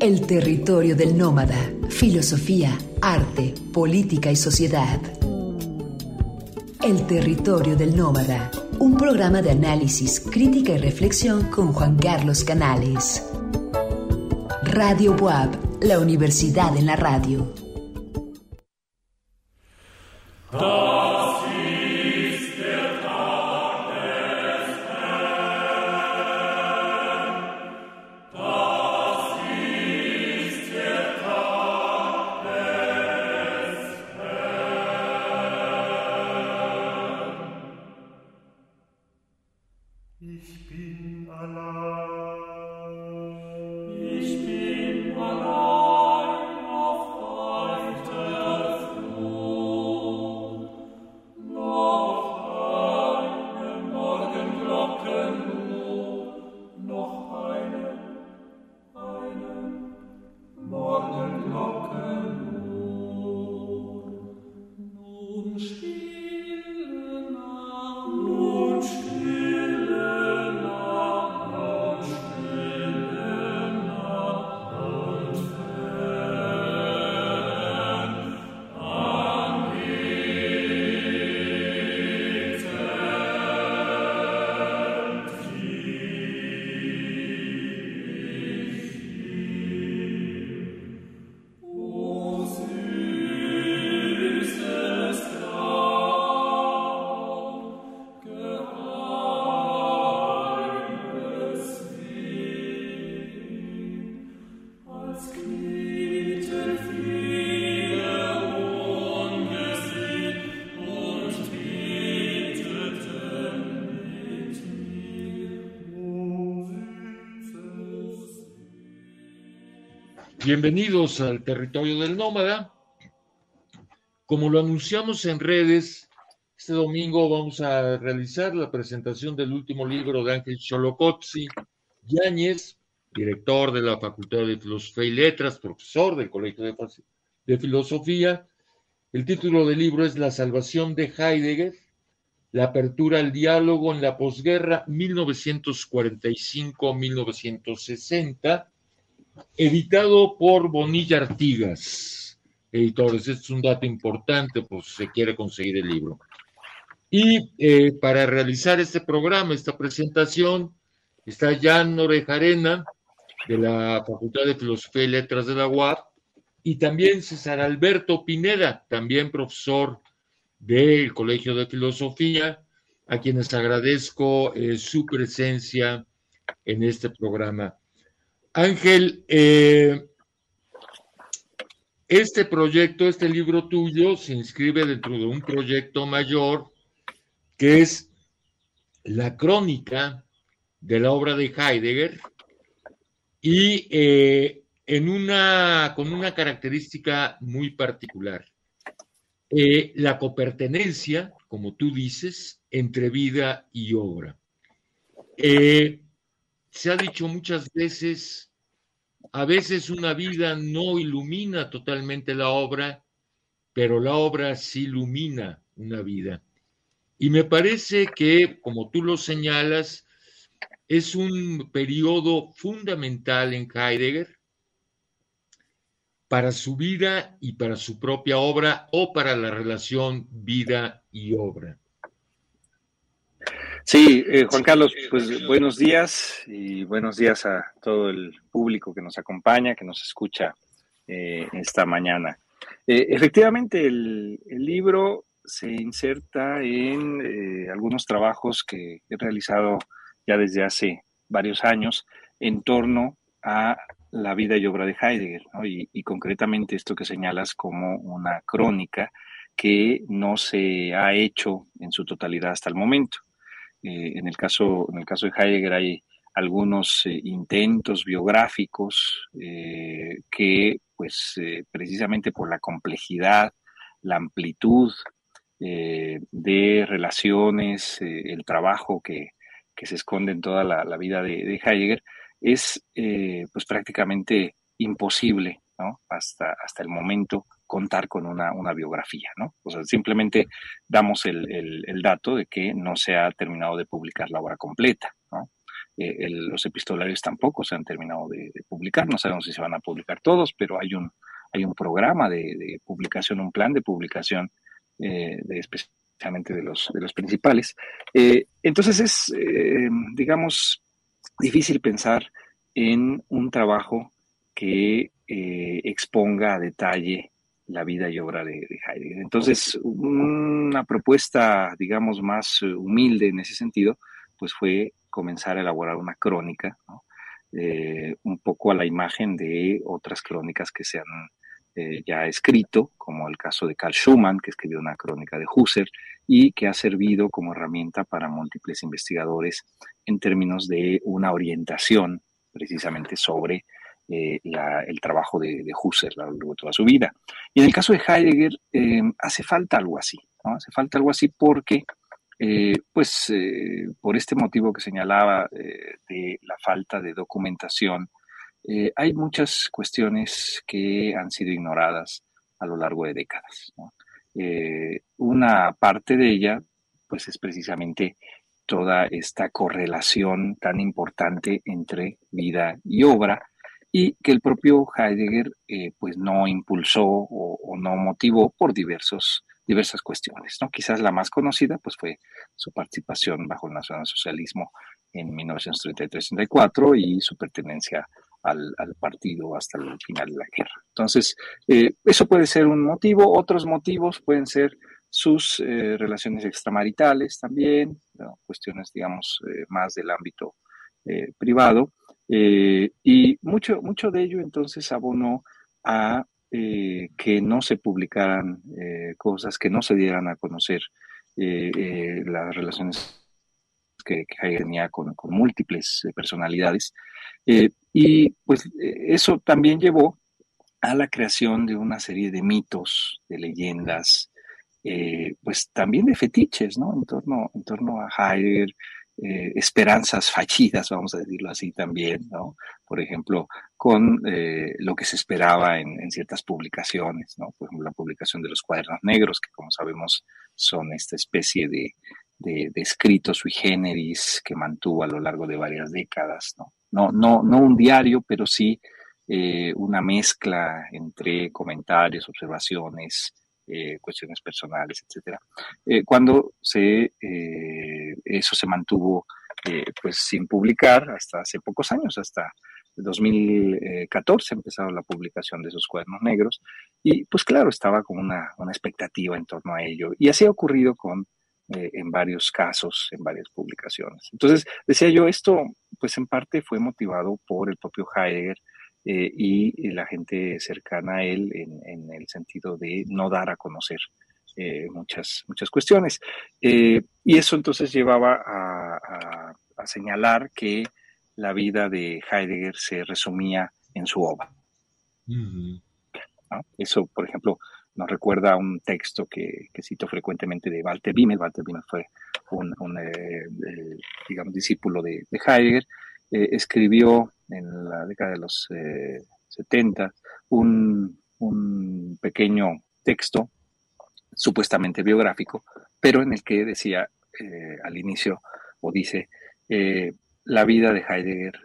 El territorio del nómada, filosofía, arte, política y sociedad. El territorio del nómada, un programa de análisis, crítica y reflexión con Juan Carlos Canales. Radio WAP, la universidad en la radio. Bienvenidos al territorio del nómada. Como lo anunciamos en redes, este domingo vamos a realizar la presentación del último libro de Ángel Cholocotzi Yáñez, director de la Facultad de Filosofía y Letras, profesor del Colegio de, de Filosofía. El título del libro es La salvación de Heidegger, la apertura al diálogo en la posguerra 1945-1960 editado por Bonilla Artigas, editores. Este es un dato importante, pues se quiere conseguir el libro. Y eh, para realizar este programa, esta presentación, está Jan Orejarena, de la Facultad de Filosofía y Letras de la UAP, y también César Alberto Pineda, también profesor del Colegio de Filosofía, a quienes agradezco eh, su presencia en este programa. Ángel, eh, este proyecto, este libro tuyo, se inscribe dentro de un proyecto mayor que es la crónica de la obra de Heidegger y eh, en una, con una característica muy particular. Eh, la copertenencia, como tú dices, entre vida y obra se ha dicho muchas veces, a veces una vida no ilumina totalmente la obra, pero la obra sí ilumina una vida. Y me parece que, como tú lo señalas, es un periodo fundamental en Heidegger para su vida y para su propia obra o para la relación vida y obra. Sí, eh, Juan Carlos, pues buenos días y buenos días a todo el público que nos acompaña, que nos escucha eh, esta mañana. Eh, efectivamente, el, libro se inserta en algunos trabajos que he realizado ya desde hace varios años en torno a la vida y obra de Heidegger, y, y concretamente esto que señalas como una crónica que no se ha hecho en su totalidad hasta el momento. Eh, en, el caso, en el caso de Heidegger hay algunos eh, intentos biográficos eh, que, pues, precisamente por la complejidad, la amplitud de relaciones, el trabajo que, se esconde en toda la, vida de, Heidegger, es pues prácticamente imposible hasta, hasta el momento contar con una, biografía, ¿no? O sea, simplemente damos el, dato de que no se ha terminado de publicar la obra completa, ¿no? los epistolarios tampoco se han terminado de, publicar, no sabemos si se van a publicar todos, pero hay un, hay un programa de, publicación, un plan de publicación de especialmente de los, de los principales. entonces es, digamos, difícil pensar en un trabajo que exponga a detalle la vida y obra de, Heidegger. Entonces, una propuesta, digamos, más eh, humilde en ese sentido, pues fue comenzar a elaborar una crónica, eh, un poco a la imagen de otras crónicas que se han eh, ya escrito, como el caso de Carl Schumann, que escribió una crónica de Husserl y que ha servido como herramienta para múltiples investigadores en términos de una orientación precisamente sobre eh, el trabajo de, Husserl a lo largo de toda su vida. Y en el caso de Heidegger em, hace falta algo así, ¿no? hace falta algo así porque, eh, pues, eh, por este motivo que señalaba de la falta de documentación, hay muchas cuestiones que han sido ignoradas a lo largo de décadas. una parte de ella, pues, es precisamente toda esta correlación tan importante entre vida y obra, y que el propio Heidegger eh, pues no impulsó o, no motivó por diversos, diversas cuestiones. ¿no? Quizás la más conocida pues fue su participación bajo el nacionalsocialismo en 1933-34 y su pertenencia al, partido hasta el final de la guerra. Entonces, eh, eso puede ser un motivo. Otros motivos pueden ser sus eh, relaciones extramaritales también, cuestiones, digamos, más del ámbito privado. Eh, y mucho, mucho de ello entonces abonó a eh, que no se publicaran eh, cosas, que no se dieran a conocer las relaciones que, que tenía con, múltiples personalidades. y pues eso también llevó a la creación de una serie de mitos, de leyendas, pues también de fetiches, ¿no? En torno, en torno a Heidegger, eh, esperanzas fallidas, vamos a decirlo así también, ¿no? Por ejemplo, con eh, lo que se esperaba en, ciertas publicaciones, ¿no? Por ejemplo, la publicación de los cuadernos negros, que como sabemos son esta especie de, de, escritos sui generis que mantuvo a lo largo de varias décadas, ¿no? No, no, no un diario, pero sí eh, una mezcla entre comentarios, observaciones, eh, cuestiones personales, etcétera. Eh, cuando eh, eso se mantuvo pues sin publicar hasta hace pocos años, hasta 2014 empezaron la publicación de esos cuadernos negros y pues claro, estaba una, una expectativa en torno a ello y así ha ocurrido con en varios casos, en varias publicaciones. Entonces, decía yo, esto pues en parte fue motivado por el propio Heidegger, eh, y, la gente cercana a él en, el sentido de no dar a conocer eh, muchas, muchas cuestiones. Eh, y eso entonces llevaba a, señalar que la vida de Heidegger se resumía en su obra. Eso, por ejemplo, nos recuerda un texto que, cito frecuentemente de Walter Wimmel. Walter Wimmel fue un, digamos, discípulo de Heidegger eh, escribió en la década de los 70 eh, un, pequeño texto supuestamente biográfico, pero en el que decía eh, al inicio, o dice, la vida de Heidegger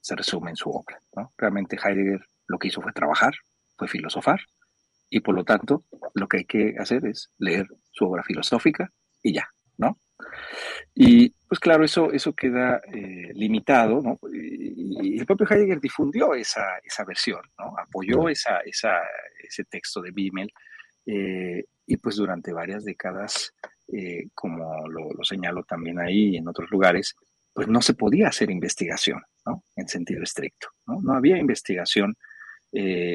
se resume en su obra. Realmente Heidegger lo que hizo fue trabajar, fue filosofar, y por lo tanto lo que hay que hacer es leer su obra filosófica y ya, ¿no? Y pues claro, eso, eso queda eh, limitado, ¿no? Y, el propio Heidegger difundió esa, esa versión, ¿no? Apoyó esa, esa, ese texto de Bimmel eh, y pues durante varias décadas, eh, como lo, lo, señalo también ahí y en otros lugares, pues no se podía hacer investigación, ¿no? En sentido estricto, ¿no? No había investigación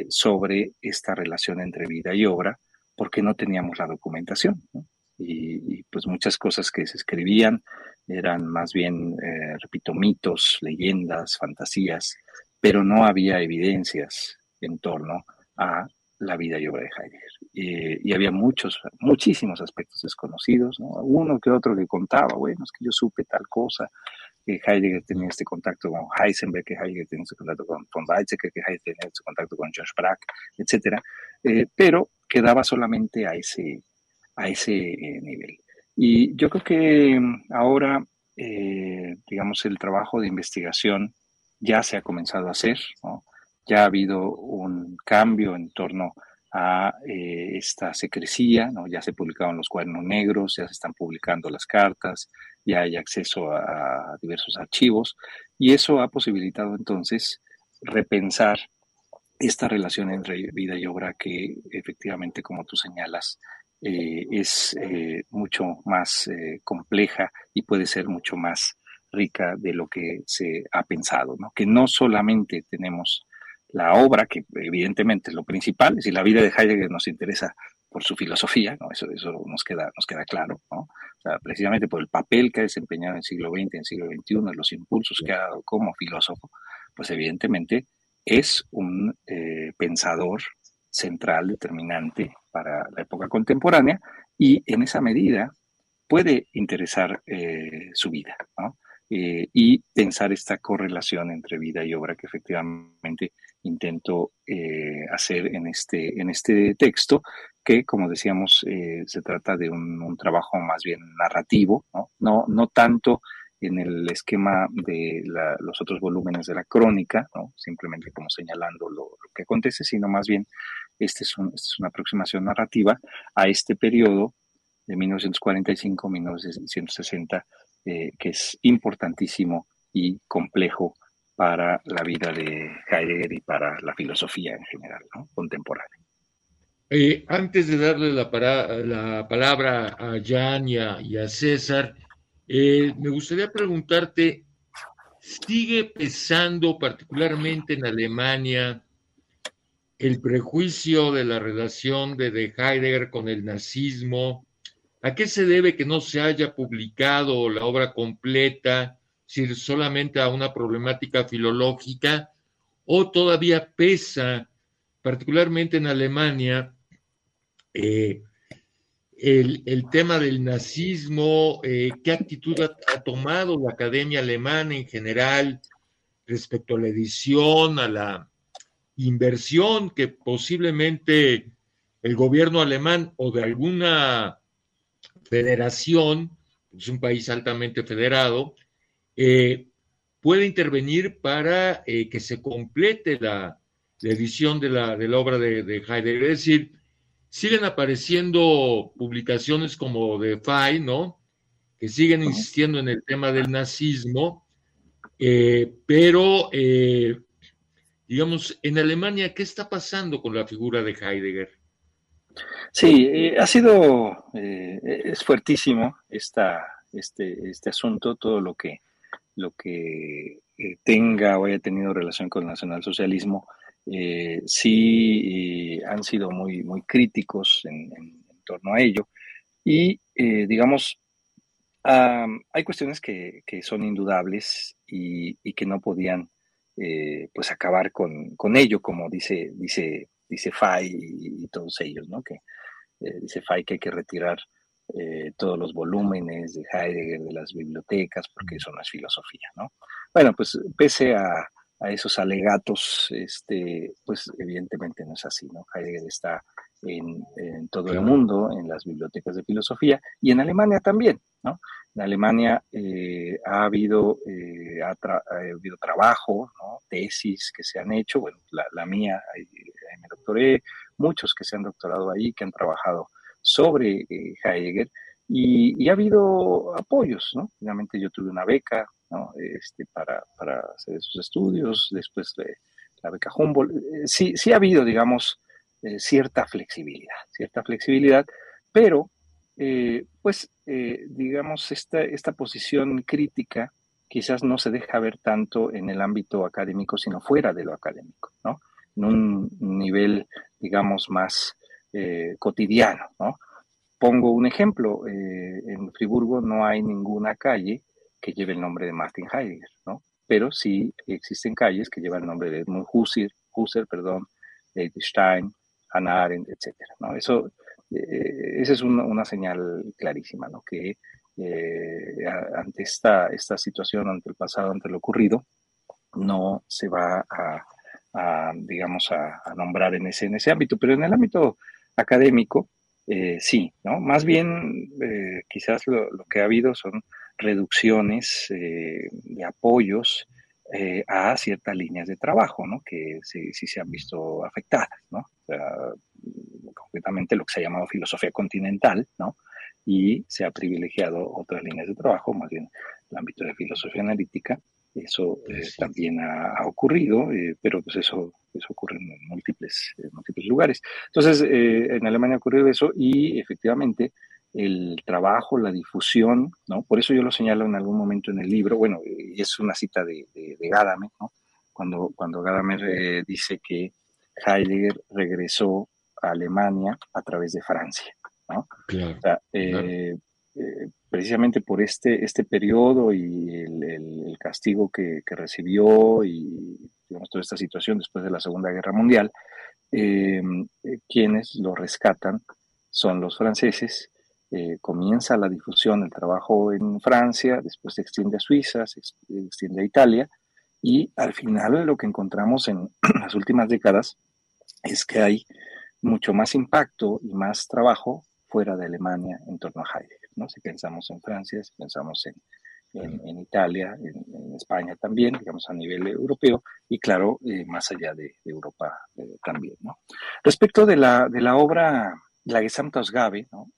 sobre esta relación entre vida y obra porque no teníamos la documentación, ¿no? y, pues muchas cosas que se escribían eran más bien, eh, repito, mitos, leyendas, fantasías, pero no había evidencias en torno a la vida y obra de Heidegger. y había muchos, muchísimos aspectos desconocidos, uno que otro que contaba, bueno, es que yo supe tal cosa, que Heidegger tenía este contacto con Heisenberg, que Heidegger tenía este contacto con von Weizsäcker, que Heidegger tenía este contacto con George Brack, etc. Eh, pero quedaba solamente a ese, a ese eh, nivel. Y yo creo que mm, ahora eh, digamos, el trabajo de investigación ya se ha comenzado a hacer, ya ha habido un cambio en torno a eh, esta secrecía, ya se publicaron los cuadernos negros, ya se están publicando las cartas, ya hay acceso a, diversos archivos y eso ha posibilitado entonces repensar esta relación entre vida y obra que efectivamente, como tú señalas, eh, es eh, mucho más compleja y puede ser mucho más rica de lo que se ha pensado, ¿no? que no solamente tenemos la obra, que evidentemente es lo principal, si la vida de Heidegger nos interesa por su filosofía, ¿no? eso, eso nos, queda, nos queda claro, precisamente por el papel que ha desempeñado en el siglo XX, en el siglo XXI, los impulsos que ha dado como filósofo, pues evidentemente es un eh, pensador central, determinante para la época contemporánea y en esa medida puede interesar eh, su vida ¿no? Eh, y pensar esta correlación entre vida y obra que efectivamente intento eh, hacer en este, en este texto, que como decíamos, eh, se trata de un, trabajo más bien narrativo, ¿no? No, tanto en el esquema de los otros volúmenes de la crónica, ¿no? simplemente como señalando lo, que acontece, sino más bien este es, esta es una aproximación narrativa a este periodo de 1945-1960, eh, que es importantísimo y complejo para la vida de Heidegger y para la filosofía en general, contemporánea. Eh, antes de darle la, la, palabra a Jan y a, César, eh, me gustaría preguntarte, ¿sigue pesando particularmente en Alemania el prejuicio de la relación de, de Heidegger con el nazismo? ¿A qué se debe que no se haya publicado la obra completa? decir, solamente a una problemática filológica o todavía pesa, particularmente en Alemania, eh, el, tema del nazismo, eh, qué actitud ha, tomado la academia alemana en general respecto a la edición, a la inversión que posiblemente el gobierno alemán o de alguna federación, es un país altamente federado, eh, puede intervenir para eh, que se complete la, edición de la, de la obra de, Heidegger. Es decir, siguen apareciendo publicaciones como de Fay, ¿no? Que siguen insistiendo en el tema del nazismo, eh, pero, digamos, en Alemania, ¿qué está pasando con la figura de Heidegger? Sí, ha sido, es fuertísimo esta, este, este asunto, todo lo que lo que eh, tenga o haya tenido relación con el nacionalsocialismo, eh, sí han sido muy, muy críticos en, torno a ello. Y, eh, digamos, hay cuestiones que, son indudables y, que no podían pues acabar con, ello, como dice, dice, dice Fay y, todos ellos, ¿no? Que dice Fay que hay que retirar eh, todos los volúmenes de Heidegger de las bibliotecas, porque eso no es filosofía, ¿no? Bueno, pues pese a, esos alegatos, este, pues evidentemente no es así, ¿no? Heidegger está en, todo el mundo, en las bibliotecas de filosofía, y en Alemania también, ¿no? En Alemania eh, ha, habido, eh, ha, habido trabajo, ¿no? tesis que se han hecho, bueno, la, mía, me doctoré, muchos que se han doctorado ahí, que han trabajado sobre eh, Heidegger y, ha habido apoyos, ¿no? Finalmente yo tuve una beca, ¿no? Este, para, para hacer esos estudios, después de la beca Humboldt. Eh, sí, sí ha habido, digamos, cierta flexibilidad, cierta flexibilidad, pero, pues, digamos, esta, esta posición crítica quizás no se deja ver tanto en el ámbito académico, sino fuera de lo académico, ¿no? En un nivel, digamos, más eh, cotidiano. ¿no? Pongo un ejemplo, eh, en Friburgo no hay ninguna calle que lleve el nombre de Martin Heidegger, ¿no? pero sí existen calles que llevan el nombre de Edmund Husserl, Husserl perdón, Stein, Hannah Arendt, etc. ¿no? Eso, eh, esa es una, señal clarísima, ¿no? que ante esta, esta situación, ante el pasado, ante lo ocurrido, no se va a, digamos, a, nombrar en ese, en ese ámbito, pero en el ámbito académico, eh, sí, ¿no? Más bien, eh, quizás lo, que ha habido son reducciones de apoyos a ciertas líneas de trabajo, ¿no? Que sí, se han visto afectadas, ¿no? concretamente lo que se ha llamado filosofía continental, ¿no? Y se ha privilegiado otras líneas de trabajo, más bien el ámbito de filosofía analítica, eso eh, también ha, ocurrido, eh, pero pues eso, eso ocurre en múltiples, múltiples lugares. Entonces, eh, en Alemania ha ocurrido eso y efectivamente el trabajo, la difusión, ¿no? Por eso yo lo señalo en algún momento en el libro, bueno, y es una cita de, de, Gadamer, ¿no? Cuando, cuando Gadamer dice que Heidegger regresó a Alemania a través de Francia, ¿no? Claro, precisamente por este, este periodo y el, castigo que, recibió y toda esta situación después de la Segunda Guerra Mundial, eh, quienes lo rescatan son los franceses. Eh, comienza la difusión, el trabajo en Francia, después se extiende a Suiza, se extiende a Italia, y al final lo que encontramos en las últimas décadas es que hay mucho más impacto y más trabajo fuera de Alemania en torno a Heidegger. Si pensamos en Francia, si pensamos en, en, Italia, en, España también, digamos a nivel europeo, y claro, eh, más allá de, Europa eh, también, ¿no? Respecto de la, de la obra La Gesamtausgabe, ¿no?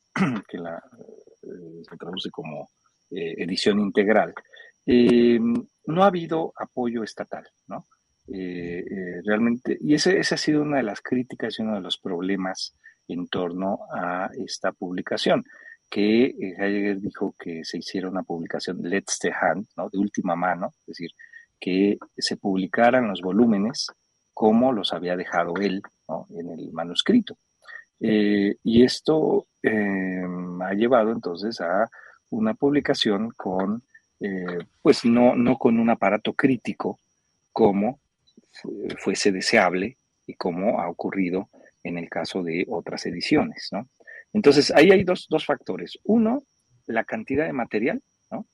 Que la, eh, se traduce como edición integral, no ha habido apoyo estatal, ¿no? realmente, y ese, esa ha sido una de las críticas y uno de los problemas en torno a esta publicación que eh, Heidegger dijo que se hiciera una publicación letzte Hand, ¿no? de última mano, es decir, que se publicaran los volúmenes como los había dejado él en el manuscrito. Eh, y esto em, ha llevado entonces a una publicación con, eh, pues no, no con un aparato crítico como fuese deseable y como ha ocurrido en el caso de otras ediciones, ¿no? Entonces, ahí hay dos, factores. Uno, la cantidad de material, ¿no?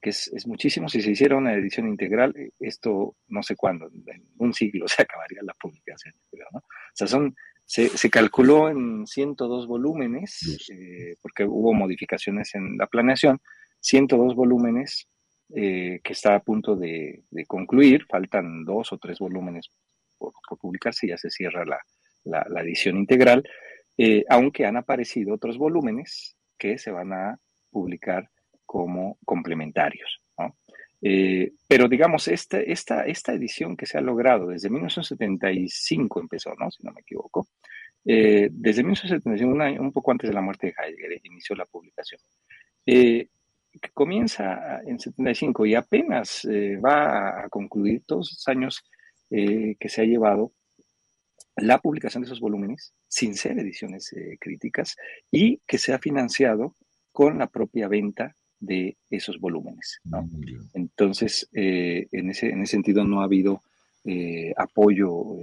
que es, muchísimo. Si se hiciera una edición integral, eh, esto no sé cuándo, en un siglo se acabaría la publicación. ¿no? O sea, son, se, calculó en 102 volúmenes, eh, porque hubo modificaciones en la planeación, 102 volúmenes eh, que está a punto de, concluir, faltan dos o tres volúmenes por, publicarse y ya se cierra la edición integral. Eh, aunque han aparecido otros volúmenes que se van a publicar como complementarios. Eh, pero digamos, este, esta, esta edición que se ha logrado desde 1975 empezó, ¿no? si no me equivoco, eh, desde 1975, un, un, poco antes de la muerte de Heidegger, inició la publicación. que comienza en 75 y apenas va a concluir todos los años que se ha llevado la publicación de esos volúmenes sin ser ediciones eh, críticas y que se ha financiado con la propia venta de esos volúmenes. Entonces, eh, en, ese, en ese sentido no ha habido eh, apoyo,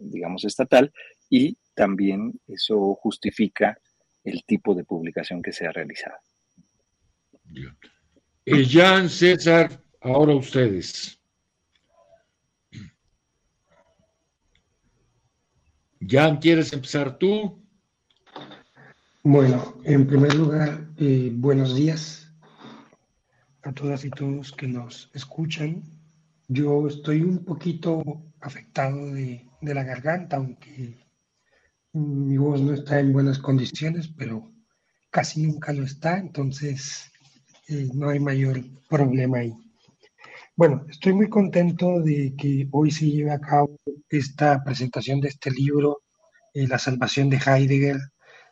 digamos, estatal y también eso justifica el tipo de publicación que se ha realizado. Jan César, ahora ustedes. Jan, ¿quieres empezar tú? Bueno, en primer lugar, eh, buenos días a todas y todos que nos escuchan. Yo estoy un poquito afectado de, la garganta, aunque mi voz no está en buenas condiciones, pero casi nunca lo está, entonces eh, no hay mayor problema ahí. Bueno, estoy muy contento de que hoy se lleve a cabo esta presentación de este libro, eh, La salvación de Heidegger,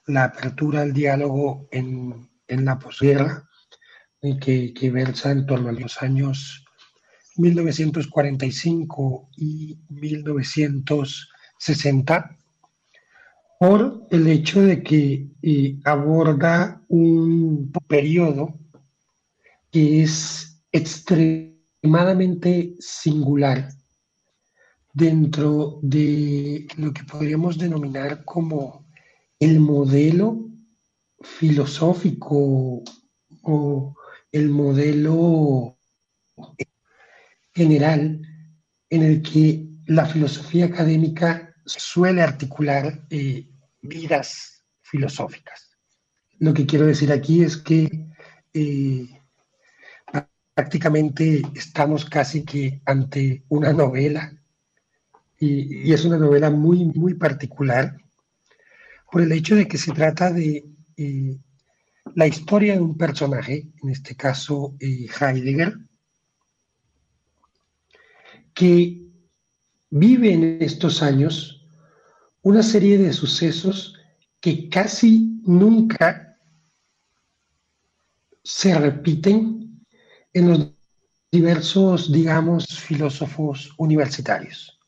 la apertura al diálogo en, la posguerra, que, que versa en torno a los años 1945 y 1960, por el hecho de que eh, aborda un periodo que es extremadamente singular dentro de lo que podríamos denominar como el modelo filosófico o el modelo general en el que la filosofía académica suele articular eh, vidas filosóficas. Lo que quiero decir aquí es que eh, prácticamente estamos casi que ante una novela y, es una novela muy, muy particular por el hecho de que se trata de eh, la historia de un personaje, en este caso eh, Heidegger, que vive en estos años una serie de sucesos que casi nunca se repiten en los diversos, digamos, filósofos universitarios.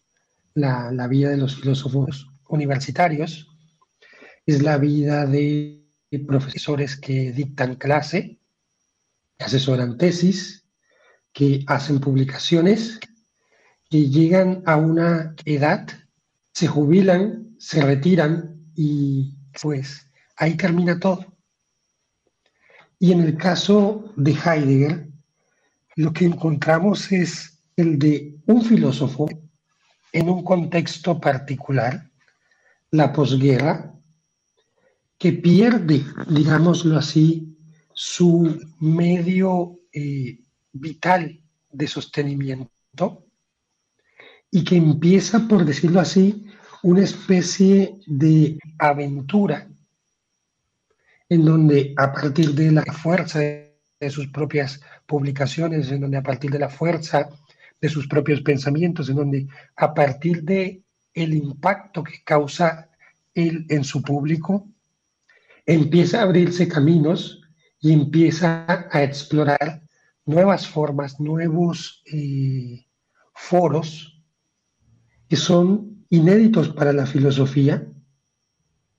La, vida de los filósofos universitarios es la vida de profesores que dictan clase, que asesoran tesis, que hacen publicaciones, que llegan a una edad, se jubilan, se retiran y pues ahí termina todo. Y en el caso de Heidegger, lo que encontramos es el de un filósofo en un contexto particular, la posguerra, que pierde, digámoslo así, su medio eh, vital de sostenimiento y que empieza, por decirlo así, una especie de aventura en donde a partir de la fuerza de sus propias publicaciones, en donde a partir de la fuerza de sus propios pensamientos, en donde a partir de el impacto que causa él en su público, empieza a abrirse caminos y empieza a explorar nuevas formas, nuevos eh, foros que son inéditos para la filosofía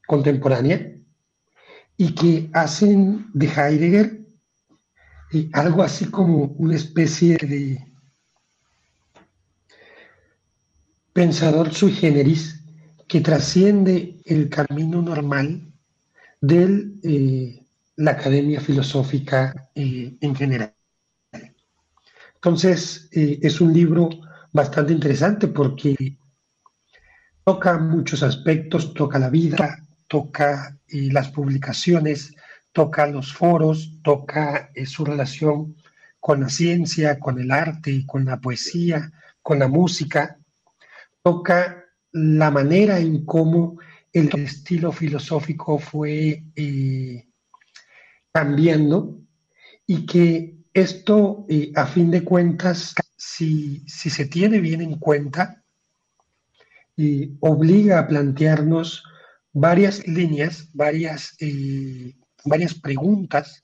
contemporánea y que hacen de Heidegger eh, algo así como una especie de pensador sui generis que trasciende el camino normal de eh, la academia filosófica eh, en general. Entonces, es un libro bastante interesante porque toca muchos aspectos, toca la vida, toca eh, las publicaciones, toca los foros, toca eh, su relación con la ciencia, con el arte, con la poesía, con la música, toca la manera en cómo el estilo filosófico fue eh, cambiando y que esto, a fin de cuentas, si, si, se tiene bien en cuenta, obliga a plantearnos varias líneas, varias, eh, varias preguntas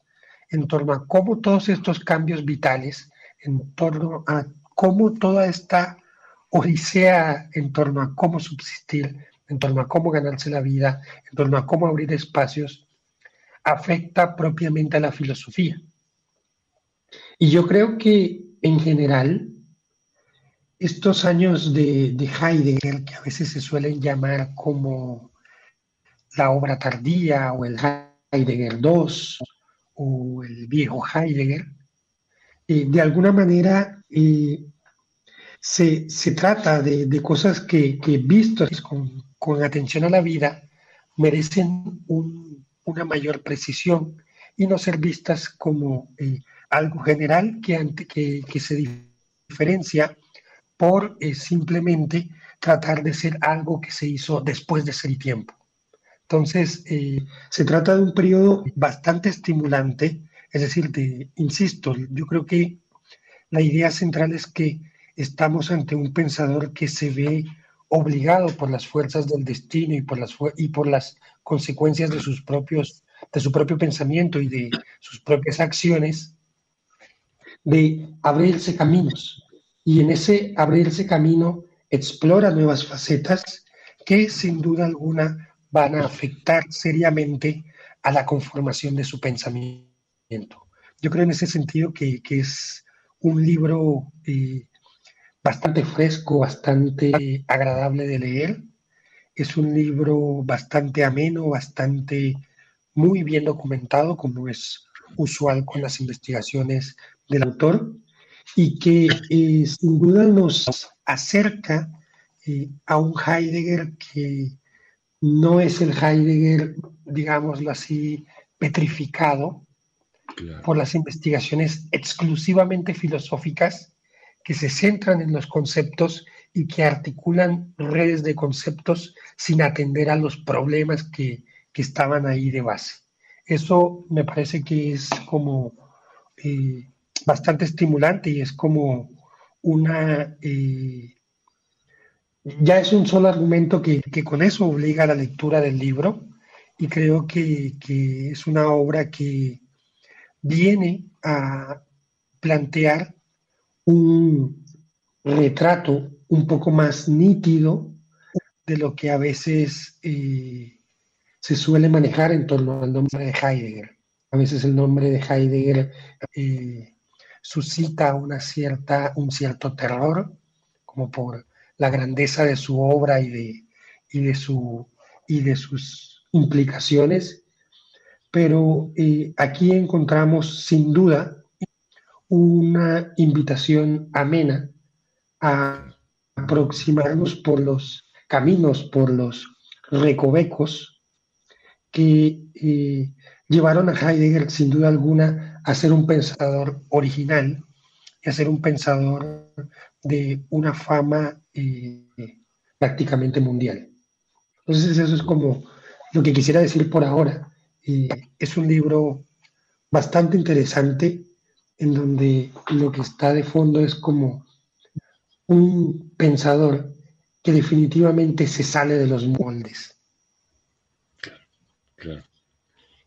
en torno a cómo todos estos cambios vitales, en torno a cómo toda esta odisea en torno a cómo subsistir, en torno a cómo ganarse la vida, en torno a cómo abrir espacios, afecta propiamente a la filosofía. Y yo creo que en general, estos años de, de Heidegger, que a veces se suelen llamar como la obra tardía o el Heidegger II o el viejo Heidegger, eh, de alguna manera eh, se, trata de, cosas que, que vistos con, atención a la vida merecen una mayor precisión y no ser vistas como eh, algo general que, que, que, se diferencia por simplemente tratar de ser algo que se hizo después de ser tiempo. Entonces, eh, se trata de un periodo bastante estimulante, es decir, de, insisto, yo creo que la idea central es que estamos ante un pensador que se ve obligado por las fuerzas del destino y por las, y por las consecuencias de, sus propios, de su propio pensamiento y de sus propias acciones, de abrirse caminos. Y en ese abrirse camino explora nuevas facetas que sin duda alguna van a afectar seriamente a la conformación de su pensamiento. Yo creo en ese sentido que, es un libro eh, bastante fresco, bastante agradable de leer. Es un libro bastante ameno, bastante muy bien documentado, como es usual con las investigaciones del autor, y que eh, sin duda nos acerca eh, a un Heidegger que no es el Heidegger, digámoslo así, petrificado, por las investigaciones exclusivamente filosóficas que se centran en los conceptos y que articulan redes de conceptos sin atender a los problemas que, estaban ahí de base. Eso me parece que es como eh, bastante estimulante y es como una... Eh, ya es un solo argumento que, con eso obliga a la lectura del libro y creo que, que es una obra que viene a plantear un retrato un poco más nítido de lo que a veces eh, se suele manejar en torno al nombre de Heidegger. A veces el nombre de Heidegger eh, suscita una cierta, un cierto terror, como por la grandeza de su obra y de, y de, su, y de sus implicaciones. Pero eh, aquí encontramos sin duda una invitación amena a aproximarnos por los caminos, por los recovecos que eh, llevaron a Heidegger, sin duda alguna, a ser un pensador original y a ser un pensador de una fama eh, prácticamente mundial. Entonces eso es como lo que quisiera decir por ahora. Eh, es un libro bastante interesante en donde lo que está de fondo es como un pensador que definitivamente se sale de los moldes.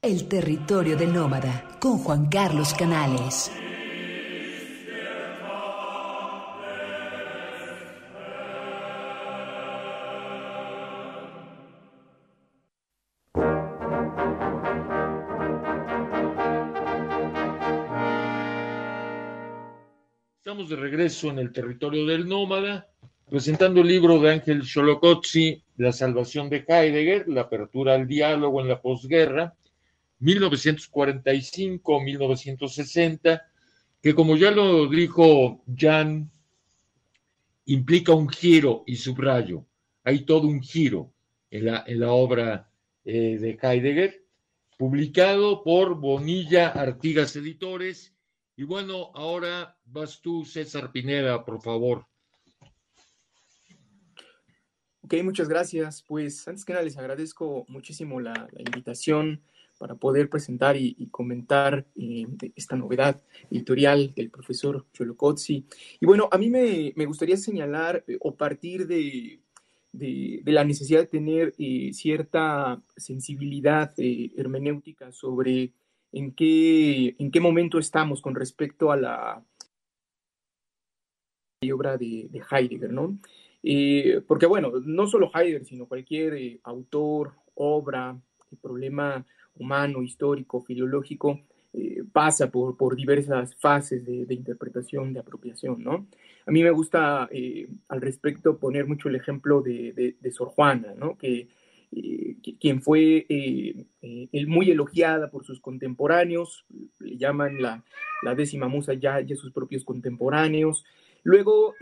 El territorio del nómada con Juan Carlos Canales. De regreso en el territorio del nómada, presentando el libro de Ángel Xolocotzi, La salvación de Heidegger, la apertura al diálogo en la posguerra, 1945-1960, que como ya lo dijo Jan, implica un giro y subrayo. Hay todo un giro en la, en la obra eh, de Heidegger, publicado por Bonilla Artigas Editores y bueno, ahora vas tú, César Pineda, por favor. Ok, muchas gracias. Pues antes que nada les agradezco muchísimo la, invitación para poder presentar y, comentar eh, esta novedad editorial del profesor Cholocotzi. Y bueno, a mí me, gustaría señalar eh, o partir de, la necesidad de tener eh, cierta sensibilidad hermenéutica sobre en qué, en qué momento estamos con respecto a la obra de, Heidegger, ¿no? Eh, porque bueno, no solo Heidegger, sino cualquier eh, autor, obra, problema humano, histórico, filológico, eh, pasa por, por, diversas fases de, interpretación, de apropiación, ¿no? A mí me gusta al respecto poner mucho el ejemplo de, de Sor Juana, ¿no? Que eh, quien fue eh, eh, muy elogiada por sus contemporáneos, le llaman la, la décima musa ya, ya sus propios contemporáneos. Luego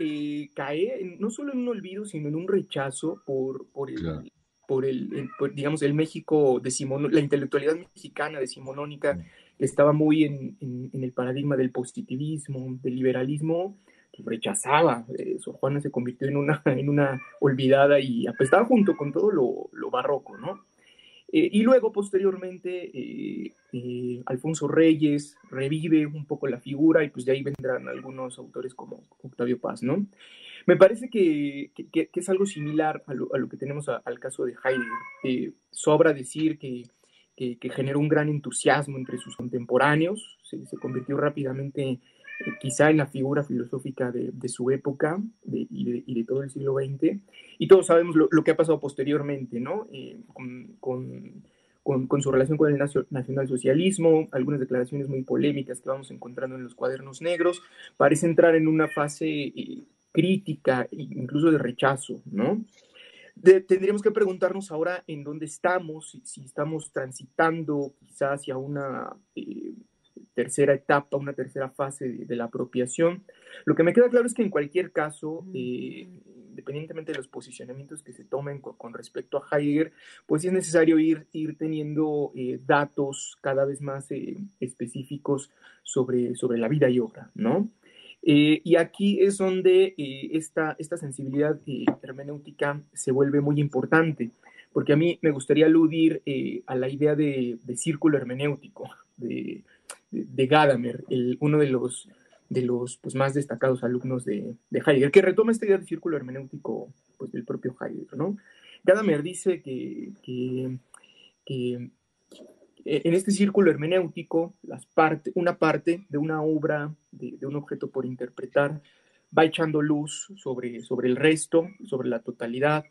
cae no solo en un olvido, sino en un rechazo por, por el, por el, digamos, el México la intelectualidad mexicana decimonónica, que estaba muy en, en, el paradigma del positivismo, del liberalismo, rechazaba. Eh, Sor Juana se convirtió en una, en una olvidada y apestaba junto con todo lo, lo barroco, ¿no? Eh, y luego, posteriormente, eh, Alfonso Reyes revive un poco la figura y pues de ahí vendrán algunos autores como Octavio Paz, ¿no? Me parece que, que, es algo similar a lo, a lo que tenemos al caso de Heidegger. sobra decir que, que, generó un gran entusiasmo entre sus contemporáneos, se, se convirtió rápidamente quizá en la figura filosófica de, su época y, de, todo el siglo XX. Y todos sabemos lo, que ha pasado posteriormente, ¿no? Eh, con, su relación con el nacionalsocialismo, algunas declaraciones muy polémicas que vamos encontrando en los cuadernos negros, parece entrar en una fase eh, crítica, incluso de rechazo, ¿no? tendríamos que preguntarnos ahora en dónde estamos, si, estamos transitando quizás hacia una eh, tercera etapa, una tercera fase de, la apropiación. Lo que me queda claro es que en cualquier caso, eh, independientemente de los posicionamientos que se tomen con, respecto a Heidegger, pues es necesario ir, ir teniendo eh, datos cada vez más eh, específicos sobre, sobre la vida y obra, ¿no? y aquí es donde esta, esta sensibilidad hermenéutica se vuelve muy importante, porque a mí me gustaría aludir a la idea de, círculo hermenéutico de, de Gadamer, el, uno de los de los pues, más destacados alumnos de, Heidegger, que retoma esta idea del círculo hermenéutico pues, del propio Heidegger. ¿no? Gadamer dice que, que, en este círculo hermenéutico, las una parte de una obra, de, un objeto por interpretar, va echando luz sobre, sobre el resto, sobre la totalidad,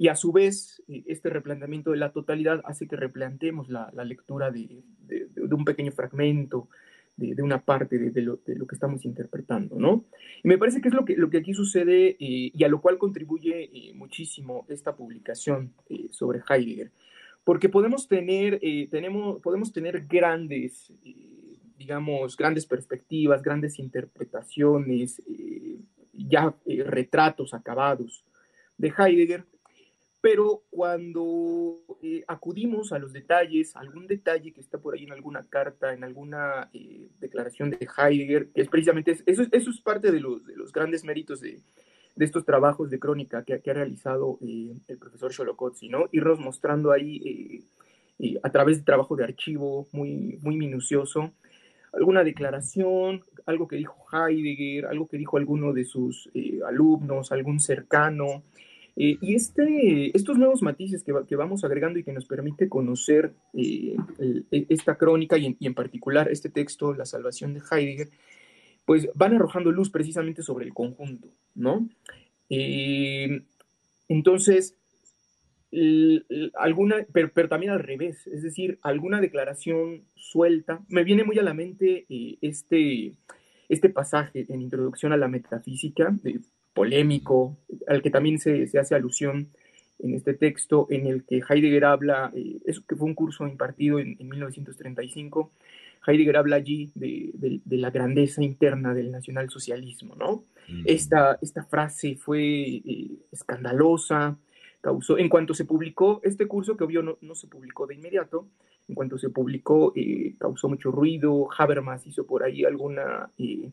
y a su vez, este replanteamiento de la totalidad hace que replanteemos la, lectura de, un pequeño fragmento, de, una parte de, lo, que estamos interpretando, ¿no? Y me parece que es lo que, lo que aquí sucede eh, y a lo cual contribuye eh, muchísimo esta publicación eh, sobre Heidegger, porque podemos tener, tenemos, podemos tener grandes, digamos, grandes perspectivas, grandes interpretaciones, ya retratos acabados de Heidegger, pero cuando eh, acudimos a los detalles, algún detalle que está por ahí en alguna carta, en alguna eh, declaración de Heidegger, que es precisamente, eso, eso es parte de los, de los grandes méritos de, de, estos trabajos de crónica que, que ha realizado eh, el profesor Sholokotsi, ¿no? Irnos mostrando ahí, a través de trabajo de archivo muy, muy minucioso, alguna declaración, algo que dijo Heidegger, algo que dijo alguno de sus alumnos, algún cercano, eh, y este, estos nuevos matices que, que, vamos agregando y que nos permite conocer eh, e, esta crónica y en, particular este texto, La Salvación de Heidegger, pues van arrojando luz precisamente sobre el conjunto, ¿no? Eh, entonces, alguna, pero, también al revés, es decir, alguna declaración suelta. Me viene muy a la mente este, este pasaje en Introducción a la Metafísica, de polémico, al que también se, hace alusión en este texto, en el que Heidegger habla, eh, eso que fue un curso impartido en, 1935, Heidegger habla allí de, la grandeza interna del nacionalsocialismo, ¿no? esta, esta, frase fue eh, escandalosa, causó, en cuanto se publicó este curso, que obvio no, se publicó de inmediato, en cuanto se publicó, eh, causó mucho ruido, Habermas hizo por ahí alguna eh,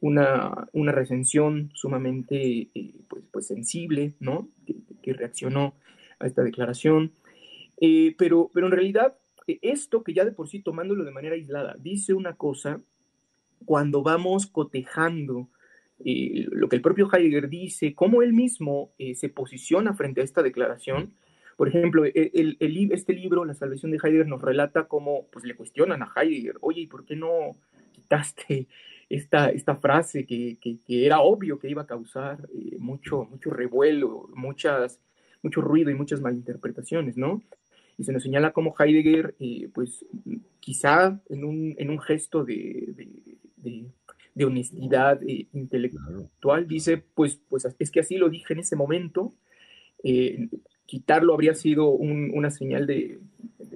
una, una, recensión sumamente eh, pues, pues, sensible, ¿no? Que, reaccionó a esta declaración. Eh, pero, pero en realidad, esto que ya de por sí tomándolo de manera aislada, dice una cosa, cuando vamos cotejando lo que el propio Heidegger dice, cómo él mismo se posiciona frente a esta declaración, por ejemplo, e, el, el, este libro, La salvación de Heidegger, nos relata cómo pues, le cuestionan a Heidegger, oye, ¿y por qué no quitaste esta, esta frase que, que, era obvio que iba a causar eh, mucho, mucho revuelo, muchas, mucho ruido y muchas malinterpretaciones, ¿no? Y se nos señala como Heidegger, eh, pues quizá en un, en un gesto de, de, de, honestidad eh, intelectual, dice, pues, pues es que así lo dije en ese momento, quitarlo habría sido una señal de,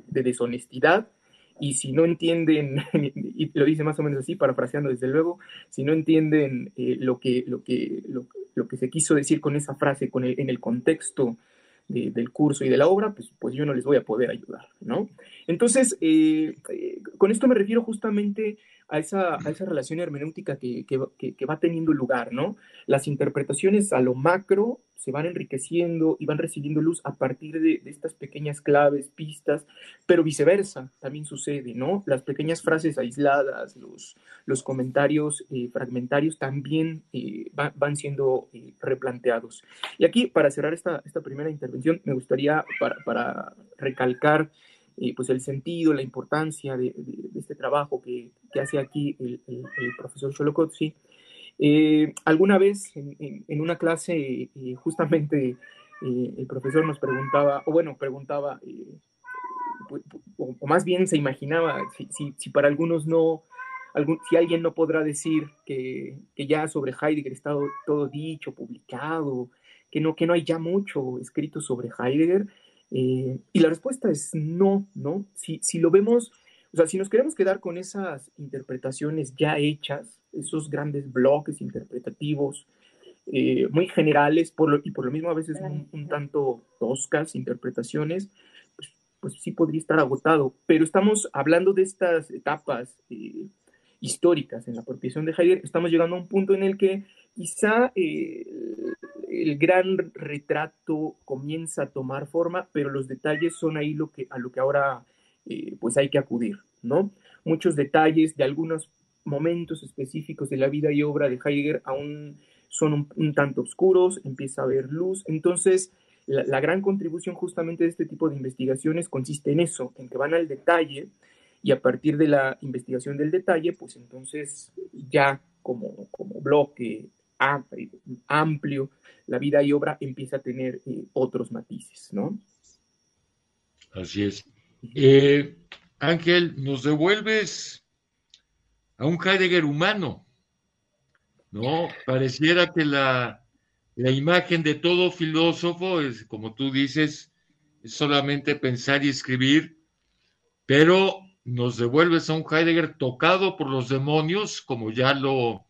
deshonestidad, y si no entienden, y lo dice más o menos así, parafraseando desde luego, si no entienden eh, lo, que, lo, que, lo, que se quiso decir con esa frase con en el contexto del curso y de la obra, pues, pues yo no les voy a poder ayudar, ¿no? Entonces, eh, eh, con esto me refiero justamente a esa, a esa relación hermenéutica que, que, va teniendo lugar, ¿no? Las interpretaciones a lo macro se van enriqueciendo y van recibiendo luz a partir de, estas pequeñas claves, pistas, pero viceversa también sucede, ¿no? Las pequeñas frases aisladas, los, los comentarios eh, fragmentarios también eh, van siendo eh, replanteados. Y aquí, para cerrar esta, esta primera intervención, me gustaría, para, para recalcar pues el sentido, la importancia de, este trabajo que, que, hace aquí el, profesor Cholocotzi. Eh, alguna vez en, en, una clase, eh, justamente eh, el profesor nos preguntaba, o bueno, preguntaba, o, más bien se imaginaba, si, si, si para algunos no, algún, si alguien no podrá decir que, que, ya sobre Heidegger está todo dicho, publicado, que no, que no hay ya mucho escrito sobre Heidegger, eh, y la respuesta es no, ¿no? Si, si lo vemos, o sea, si nos queremos quedar con esas interpretaciones ya hechas, esos grandes bloques interpretativos, eh, muy generales por y por lo mismo a veces un, tanto toscas interpretaciones, pues, pues, sí podría estar agotado. Pero estamos hablando de estas etapas eh, históricas en la apropiación de Heidegger, estamos llegando a un punto en el que quizá eh, el gran retrato comienza a tomar forma, pero los detalles son ahí lo que, a lo que ahora pues hay que acudir, ¿no? Muchos detalles de algunos momentos específicos de la vida y obra de Heidegger aún son un, tanto oscuros, empieza a haber luz. Entonces, la, gran contribución justamente de este tipo de investigaciones consiste en eso, en que van al detalle y a partir de la investigación del detalle, pues entonces ya como, como bloque amplio, la vida y obra empieza a tener eh, otros matices, ¿no? Así es. Eh, Ángel, nos devuelves a un Heidegger humano. ¿no? Pareciera que la, imagen de todo filósofo es, como tú dices, es solamente pensar y escribir, pero nos devuelves a un Heidegger tocado por los demonios, como ya lo,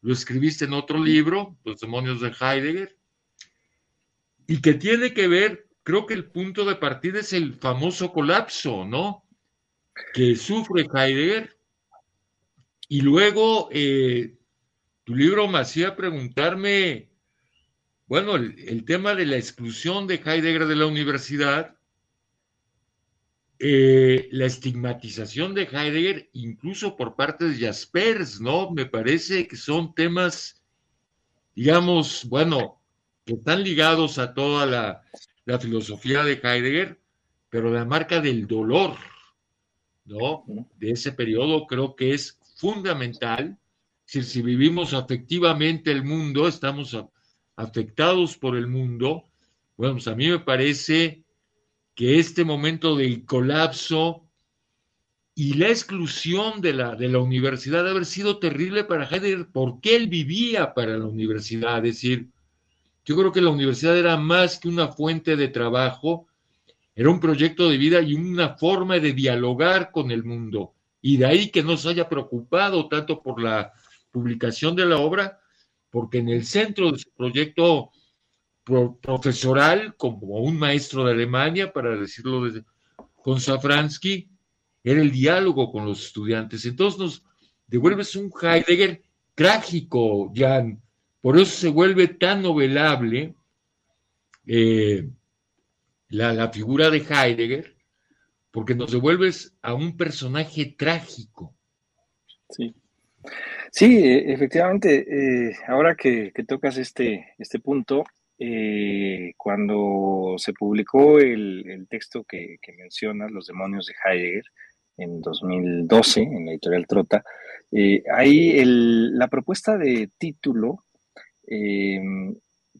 lo escribiste en otro libro, Los demonios de Heidegger, y que tiene que ver, creo que el punto de partida es el famoso colapso, ¿no? Que sufre Heidegger, y luego eh, tu libro me hacía preguntarme, bueno, el, tema de la exclusión de Heidegger de la universidad, eh, la estigmatización de Heidegger, incluso por parte de Jaspers, ¿no? Me parece que son temas, digamos, bueno, que están ligados a toda la, la filosofía de Heidegger, pero la marca del dolor, ¿no? De ese periodo creo que es fundamental si, si vivimos afectivamente el mundo, estamos afectados por el mundo, bueno, pues a mí me parece que este momento del colapso y la exclusión de la, de la universidad debe haber sido terrible para Heidegger porque él vivía para la universidad. Es decir, yo creo que la universidad era más que una fuente de trabajo, era un proyecto de vida y una forma de dialogar con el mundo. Y de ahí que no se haya preocupado tanto por la publicación de la obra, porque en el centro de su proyecto profesoral, como un maestro de Alemania, para decirlo con Safransky, era el diálogo con los estudiantes. Entonces nos devuelves un Heidegger trágico, Jan. Por eso se vuelve tan novelable eh, la, la figura de Heidegger, porque nos devuelves a un personaje trágico. Sí. Sí, e, efectivamente, eh, ahora que, tocas este, este punto, eh, cuando se publicó el, texto que, mencionas, Los demonios de Heidegger, en 2012, en la editorial Trota, eh, ahí la propuesta de título,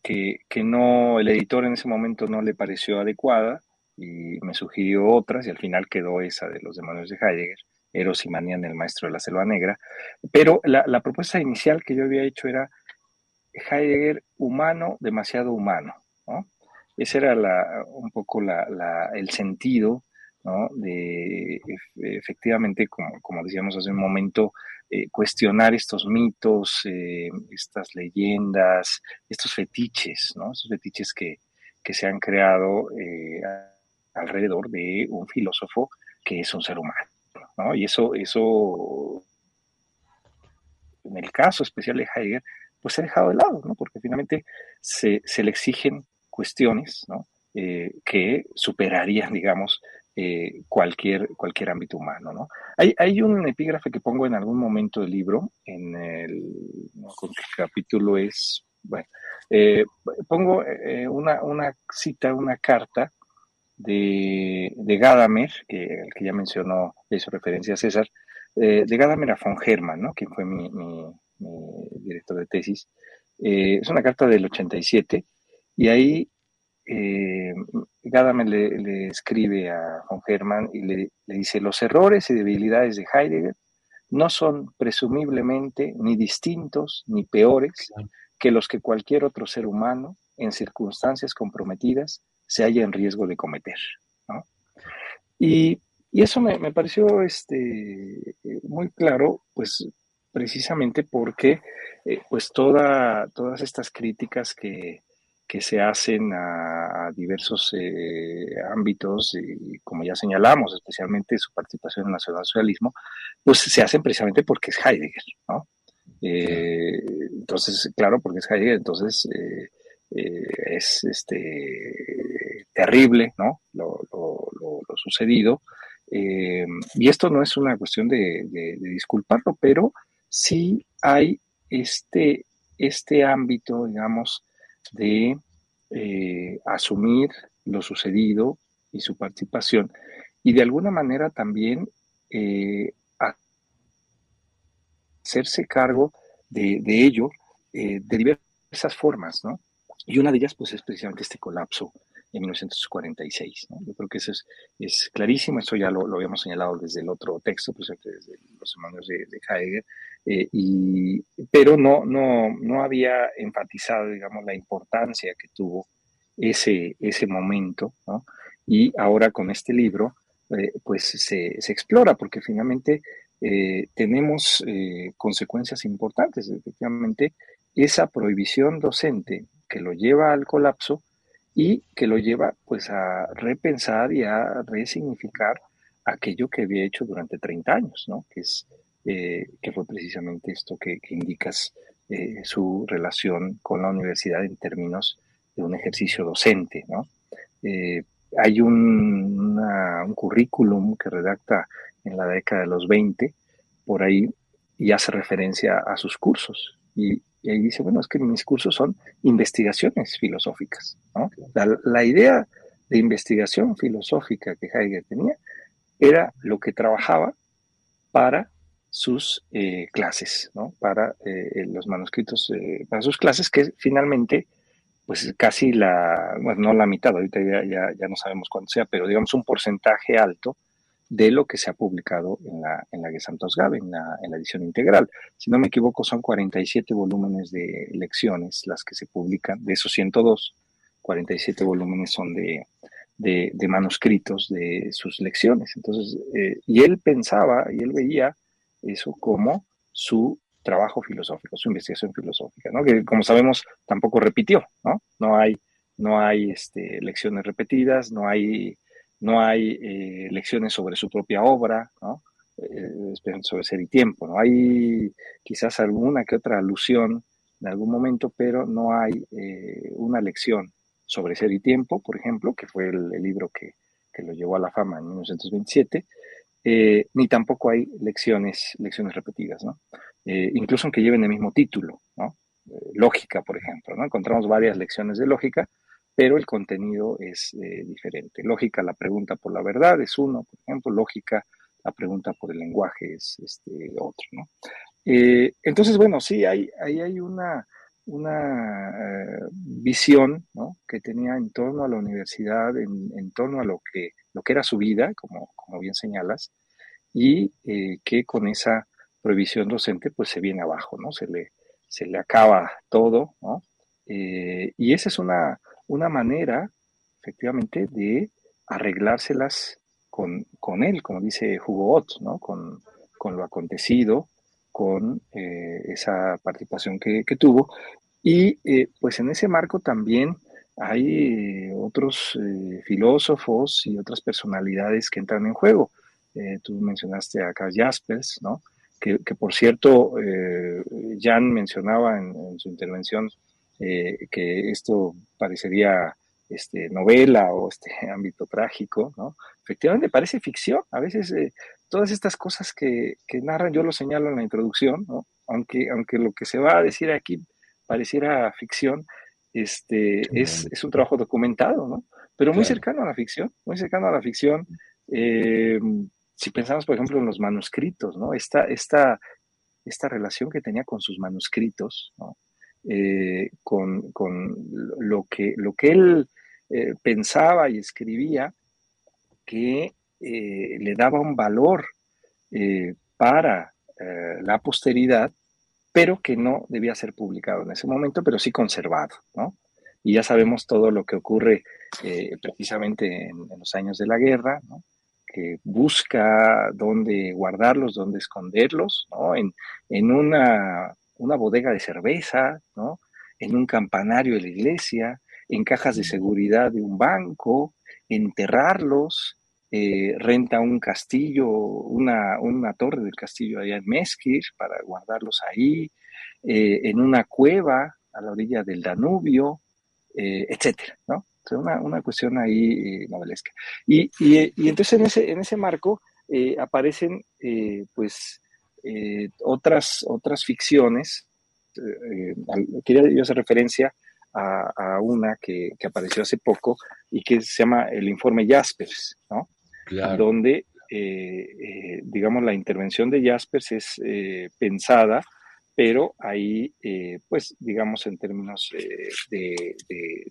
que, que no, el editor en ese momento no le pareció adecuada y me sugirió otras y al final quedó esa de Los demonios de Heidegger. Eros y Manían, el maestro de la selva negra. Pero la, propuesta inicial que yo había hecho era Heidegger humano, demasiado humano. Ese era un poco el sentido de efectivamente, como, decíamos hace un momento, eh, cuestionar estos mitos, eh, estas leyendas, estos fetiches, ¿no? estos fetiches que, se han creado eh, alrededor de un filósofo que es un ser humano. Y eso, eso, en el caso especial de Heidegger, pues se ha dejado de lado, ¿no? Porque finalmente se, le exigen cuestiones, eh, que superarían, digamos, eh, cualquier, cualquier ámbito humano, ¿no? Hay, hay un epígrafe que pongo en algún momento del libro, en el, capítulo es, bueno, eh, pongo una, una cita, una carta de, Gadamer, que, el que ya mencionó, hizo referencia a César, eh, de Gadamer a von Hermann, ¿no? quien fue mi, director de tesis. Eh, es una carta del 87 y ahí eh, Gadamer le, escribe a von Hermann y le, le dice, los errores y debilidades de Heidegger no son presumiblemente ni distintos ni peores que los que cualquier otro ser humano en circunstancias comprometidas se haya en riesgo de cometer. Y, eso me, pareció este, muy claro, pues precisamente porque eh, pues toda, todas estas críticas que, que se hacen a, diversos eh, ámbitos, y como ya señalamos, especialmente su participación en el nacionalsocialismo, pues se hacen precisamente porque es Heidegger, ¿no? Eh, entonces, claro, porque es Heidegger, entonces eh, es este, terrible, ¿no? Lo, sucedido. y esto no es una cuestión de, disculparlo, pero sí hay este, este ámbito, digamos, de eh, asumir lo sucedido y su participación y de alguna manera también eh, hacerse cargo de, ello eh, de diversas formas, ¿no? Y una de ellas, pues, es precisamente este colapso en 1946. ¿no? Yo creo que eso es, es clarísimo, eso ya lo, lo, habíamos señalado desde el otro texto, pues, desde los hermanos de, de Heidegger, eh, y, pero no, no, no había enfatizado, digamos, la importancia que tuvo ese, ese momento, ¿no? Y ahora con este libro, eh, pues se, se, explora, porque finalmente eh, tenemos consecuencias importantes. Efectivamente, esa prohibición docente que lo lleva al colapso y que lo lleva pues a repensar y a resignificar aquello que había hecho durante 30 años, ¿no? Que es eh, que fue precisamente esto que, indicas, eh, su relación con la universidad en términos de un ejercicio docente. ¿no? Eh, hay un, un, currículum que redacta en la década de los 20, por ahí, y hace referencia a sus cursos. Y, ahí dice, bueno, es que mis cursos son investigaciones filosóficas. ¿no? La, idea de investigación filosófica que Heidegger tenía era lo que trabajaba para sus eh, clases, ¿no? Para eh, los manuscritos, eh, para sus clases, que finalmente, pues casi la, bueno, no la mitad, ahorita ya, ya, no sabemos cuánto sea, pero digamos un porcentaje alto de lo que se ha publicado en la, en la Gesamtausgabe, en la, en la edición integral. Si no me equivoco, son 47 volúmenes de lecciones las que se publican, de esos 102, 47 volúmenes son de, de, de manuscritos de sus lecciones. Entonces, y él pensaba, y él veía, eso como su trabajo filosófico, su investigación filosófica, ¿no? que como sabemos tampoco repitió, ¿no? No hay, no hay este, lecciones repetidas, no hay, no hay eh, lecciones sobre su propia obra. Eh, sobre ser y tiempo, ¿no? Hay quizás alguna que otra alusión en algún momento, pero no hay eh, una lección sobre ser y tiempo, por ejemplo, que fue el, libro que, que, lo llevó a la fama en 1927, eh, ni tampoco hay lecciones, lecciones repetidas, ¿no? Incluso aunque lleven el mismo título, ¿no? Lógica, por ejemplo, ¿no? Encontramos varias lecciones de lógica, pero el contenido es diferente. Lógica, la pregunta por la verdad es uno, por ejemplo, lógica, la pregunta por el lenguaje es este, otro, ¿no? entonces, bueno, sí, hay, ahí hay una, una visión ¿no? que tenía en torno a la universidad, en, en, torno a lo que, lo que era su vida, como, como bien señalas, y eh, que con esa prohibición docente pues se viene abajo, ¿no? Se le, se le acaba todo, ¿no? Eh, y esa es una, una manera, efectivamente, de arreglárselas con, con él, como dice Hugo Ott, ¿no? Con, con lo acontecido, con eh, esa participación que, tuvo. Y pues en ese marco también hay otros filósofos y otras personalidades que entran en juego. Eh, tú mencionaste a Carl Jaspers, ¿no? Que, por cierto, eh, Jan mencionaba en, su intervención eh, que esto parecería este, novela o este ámbito trágico, ¿no? Efectivamente parece ficción. A veces todas estas cosas que, narran, yo lo señalo en la introducción, ¿no? Aunque, aunque lo que se va a decir aquí pareciera ficción, este, es, es, un trabajo documentado, ¿no? Pero muy cercano a la ficción, muy cercano a la ficción. Eh, si pensamos, por ejemplo, en los manuscritos, ¿no? Esta, esta, esta relación que tenía con sus manuscritos, ¿no? Eh, con, con, lo, que, lo que él eh, pensaba y escribía, que eh, le daba un valor para la posteridad, pero que no debía ser publicado en ese momento, pero sí conservado, ¿no? Y ya sabemos todo lo que ocurre precisamente en, en, los años de la guerra, que busca dónde guardarlos, dónde esconderlos, ¿no? En, en una, una, bodega de cerveza, ¿no? En un campanario de la iglesia, en cajas de seguridad de un banco, enterrarlos, eh, renta un castillo, una, una, torre del castillo allá en Meskir para guardarlos ahí, eh, en una cueva a la orilla del Danubio, eh, etcétera, ¿no? una, una cuestión ahí novelesca. Y, y, entonces en ese, en ese marco aparecen eh, otras, otras ficciones. quería yo hacer referencia a, a una que, que, apareció hace poco y que se llama el informe Jaspers, ¿no? Donde, digamos, la intervención de Jaspers es pensada pero ahí, eh, pues, digamos, en términos eh, de,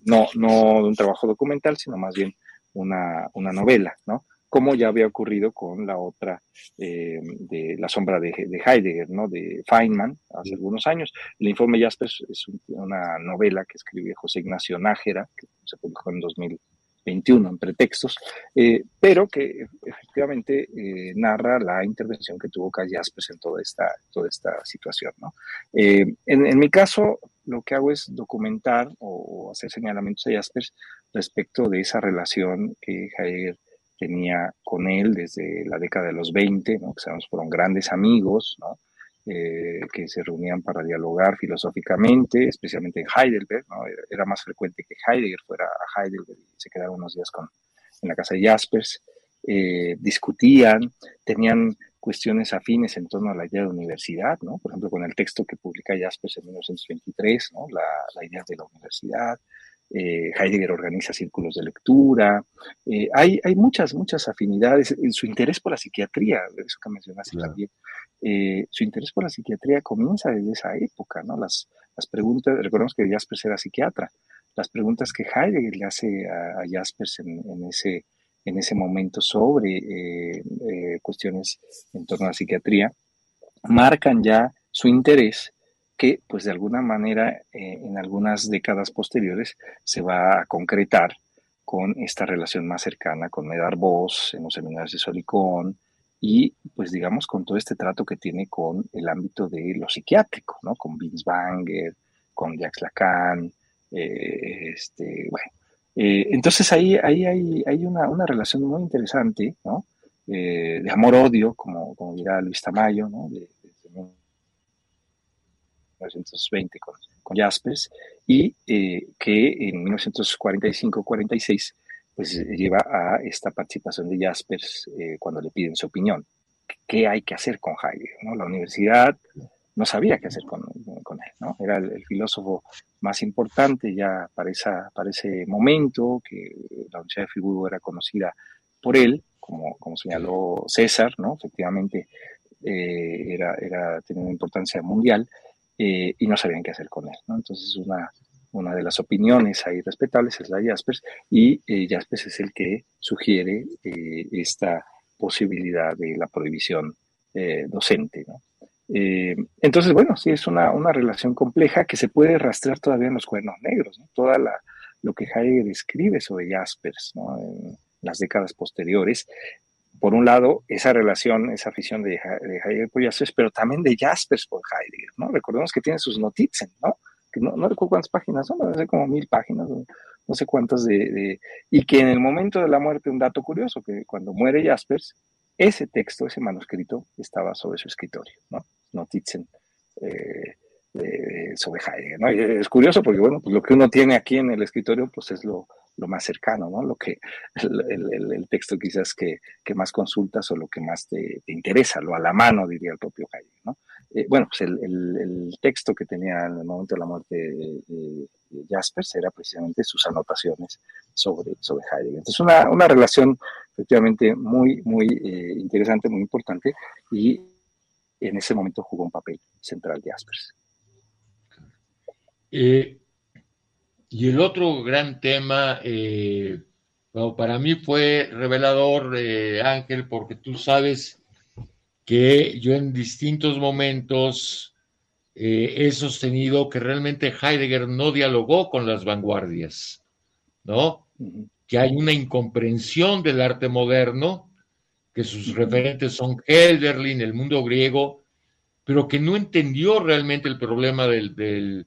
no, no de un trabajo documental, sino más bien una, una novela, ¿no? Como ya había ocurrido con la otra eh, de La sombra de, Heidegger, ¿no? De Feynman, hace algunos años. El informe Jaspers es una novela que escribió José Ignacio Nájera, que se publicó en 2000 21 en pretextos, eh, pero que efectivamente eh, narra la intervención que tuvo Jaspers en toda esta, toda esta situación. ¿no? Eh, en, mi caso, lo que hago es documentar o, hacer señalamientos a Jaspers respecto de esa relación que Heidegger tenía con él desde la década de los 20, ¿no? que sabemos fueron grandes amigos, ¿no? Eh, que se reunían para dialogar filosóficamente, especialmente en Heidelberg. ¿no? Era más frecuente que Heidegger fuera a Heidelberg y se quedara unos días con, en la casa de Jaspers. Eh, discutían, tenían cuestiones afines en torno a la idea de universidad, ¿no? por ejemplo, con el texto que publica Jaspers en 1923, ¿no? la, la idea de la universidad, eh, Heidegger organiza círculos de lectura, eh, hay, hay, muchas, muchas afinidades, su interés por la psiquiatría, eso que mencionaste también, eh, su interés por la psiquiatría comienza desde esa época, ¿no? Las, las preguntas, recordemos que Jaspers era psiquiatra, las preguntas que Heidegger le hace a, Jaspers en, ese, en ese momento sobre cuestiones en torno a la psiquiatría, marcan ya su interés que pues de alguna manera eh, en algunas décadas posteriores se va a concretar con esta relación más cercana con Medar Voss en los seminarios de Solicón y pues digamos con todo este trato que tiene con el ámbito de lo psiquiátrico, ¿no? Con Vince Banger, con Jacques Lacan, eh, este, bueno. Eh, entonces ahí, ahí hay, hay una, una, relación muy interesante, ¿no? de amor-odio, como, dirá Luis Tamayo, ¿no? 1920 con, con Jaspers, y eh, que en 1945-46 pues lleva a esta participación de Jaspers eh, cuando le piden su opinión. ¿Qué hay que hacer con Heidegger? ¿no? La universidad no sabía qué hacer con, con él, ¿no? Era el, filósofo más importante ya para, esa, para ese momento, que la Universidad de Friburgo era conocida por él, como, como señaló César, ¿no? Efectivamente, eh, era, era, tenía una importancia mundial, eh, y no sabían qué hacer con él. ¿no? Entonces, una, una de las opiniones ahí respetables es la de Jaspers y eh, Jaspers es el que sugiere eh, esta posibilidad de la prohibición docente. ¿no? entonces, bueno, sí, es una, una, relación compleja que se puede rastrear todavía en los cuernos negros, ¿no? Toda la, lo que Heidegger escribe sobre Jaspers ¿no? en las décadas posteriores por un lado, esa relación, esa afición de, Heidegger por Jaspers, pero también de Jaspers por Heidegger, ¿no? Recordemos que tiene sus notizen, ¿no? Que no, no recuerdo cuántas páginas son, no sé, como mil páginas, no sé cuántas de, Y que en el momento de la muerte, un dato curioso, que cuando muere Jaspers, ese texto, ese manuscrito, estaba sobre su escritorio, ¿no? Notizen. Eh, sobre Heidegger, ¿no? Y es curioso porque, bueno, pues lo que uno tiene aquí en el escritorio, pues es lo, lo más cercano, ¿no? Lo que, el, el, texto quizás que, que, más consultas o lo que más te, te, interesa, lo a la mano, diría el propio Heidegger, ¿no? Eh, bueno, pues el, texto que tenía en el momento de la muerte de, Jaspers era precisamente sus anotaciones sobre, sobre Heidegger. Entonces, una, una relación efectivamente muy, muy eh, interesante, muy importante, y en ese momento jugó un papel central Jaspers. Eh, y el otro gran tema, eh, para mí fue revelador, eh, Ángel, porque tú sabes que yo en distintos momentos he sostenido que realmente Heidegger no dialogó con las vanguardias, ¿no? Que hay una incomprensión del arte moderno que sus referentes son Helderlin, el mundo griego, pero que no entendió realmente el problema del, del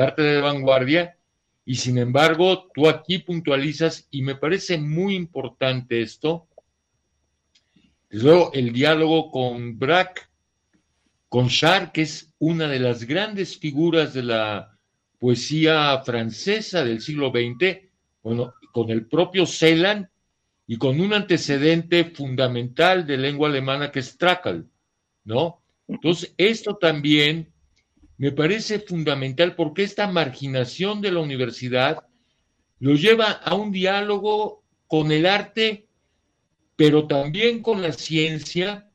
arte de vanguardia y sin embargo tú aquí puntualizas y me parece muy importante esto. Luego el diálogo con Braque, con Char, que es una de las grandes figuras de la poesía francesa del siglo XX, bueno, con el propio Celan y con un antecedente fundamental de lengua alemana que es Trakl, ¿no? Entonces, esto también me parece fundamental porque esta marginación de la universidad lo lleva a un diálogo con el arte, pero también con la ciencia.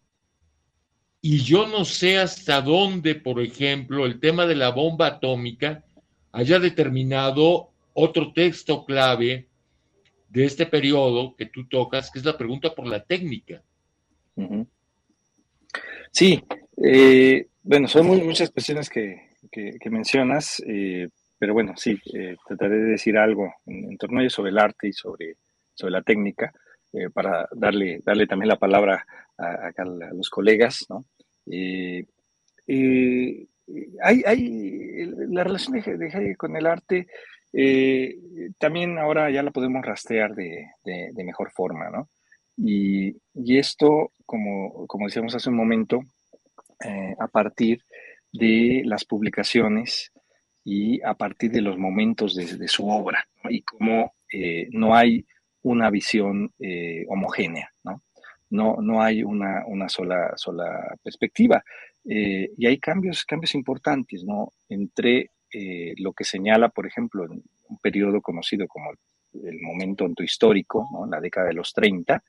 Y yo no sé hasta dónde, por ejemplo, el tema de la bomba atómica haya determinado otro texto clave de este periodo que tú tocas, que es la pregunta por la técnica. Sí, eh, bueno, son muchas cuestiones que, mencionas, eh, pero bueno, sí, eh, trataré de decir algo en, torno a ello sobre el arte y sobre, sobre la técnica, para darle, darle también la palabra a, los colegas, ¿no? hay, hay, la relación de, Heidegger con el arte también ahora ya la podemos rastrear de, mejor forma, ¿no? Y, y, esto, como, como decíamos hace un momento, eh, a partir de las publicaciones y a partir de los momentos de, su obra y cómo eh, no hay una visión eh, homogénea, ¿no? No, no hay una, una sola, sola perspectiva. y hay cambios, cambios importantes ¿no? entre lo que señala, por ejemplo, en un periodo conocido como el, momento histórico, ¿no? la década de los 30,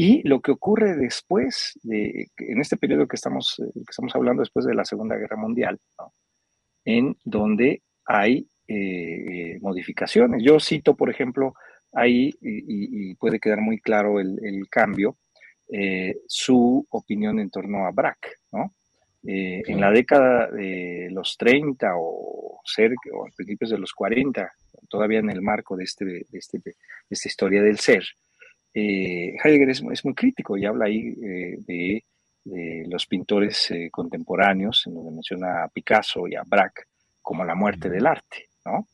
y lo que ocurre después, de, en este periodo que estamos, eh, que estamos hablando después de la Segunda Guerra Mundial, en donde hay eh, modificaciones. Yo cito, por ejemplo, ahí, y, puede quedar muy claro el, cambio, eh, su opinión en torno a Braque, ¿no? En la década de los 30 o, cerca, o a principios de los 40, todavía en el marco de, este, de, este, de esta historia del ser, eh, Heidegger es, muy crítico y habla ahí eh, de, los pintores eh, contemporáneos, en donde menciona a Picasso y a Braque como la muerte del arte, ¿no?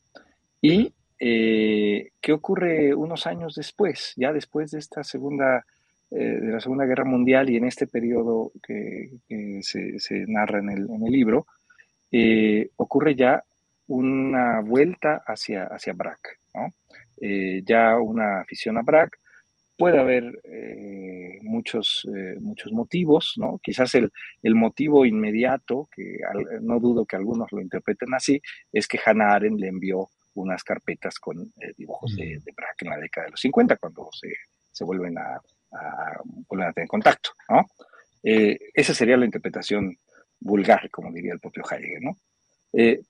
Y qué ocurre unos años después, ya después de esta segunda, de la Segunda Guerra Mundial y en este periodo que, se, narra en el, libro, ocurre ya una vuelta hacia, hacia Braque, ¿no? ya una afición a Braque, puede haber eh, muchos, eh, muchos motivos, ¿no? Quizás el, el motivo inmediato, que no dudo que algunos lo interpreten así, es que Hannah Arendt le envió unas carpetas con eh, dibujos de, de Braque en la década de los 50, cuando se, se vuelven a, a, a tener contacto, ¿no? esa sería la interpretación vulgar, como diría el propio Heidegger, ¿no?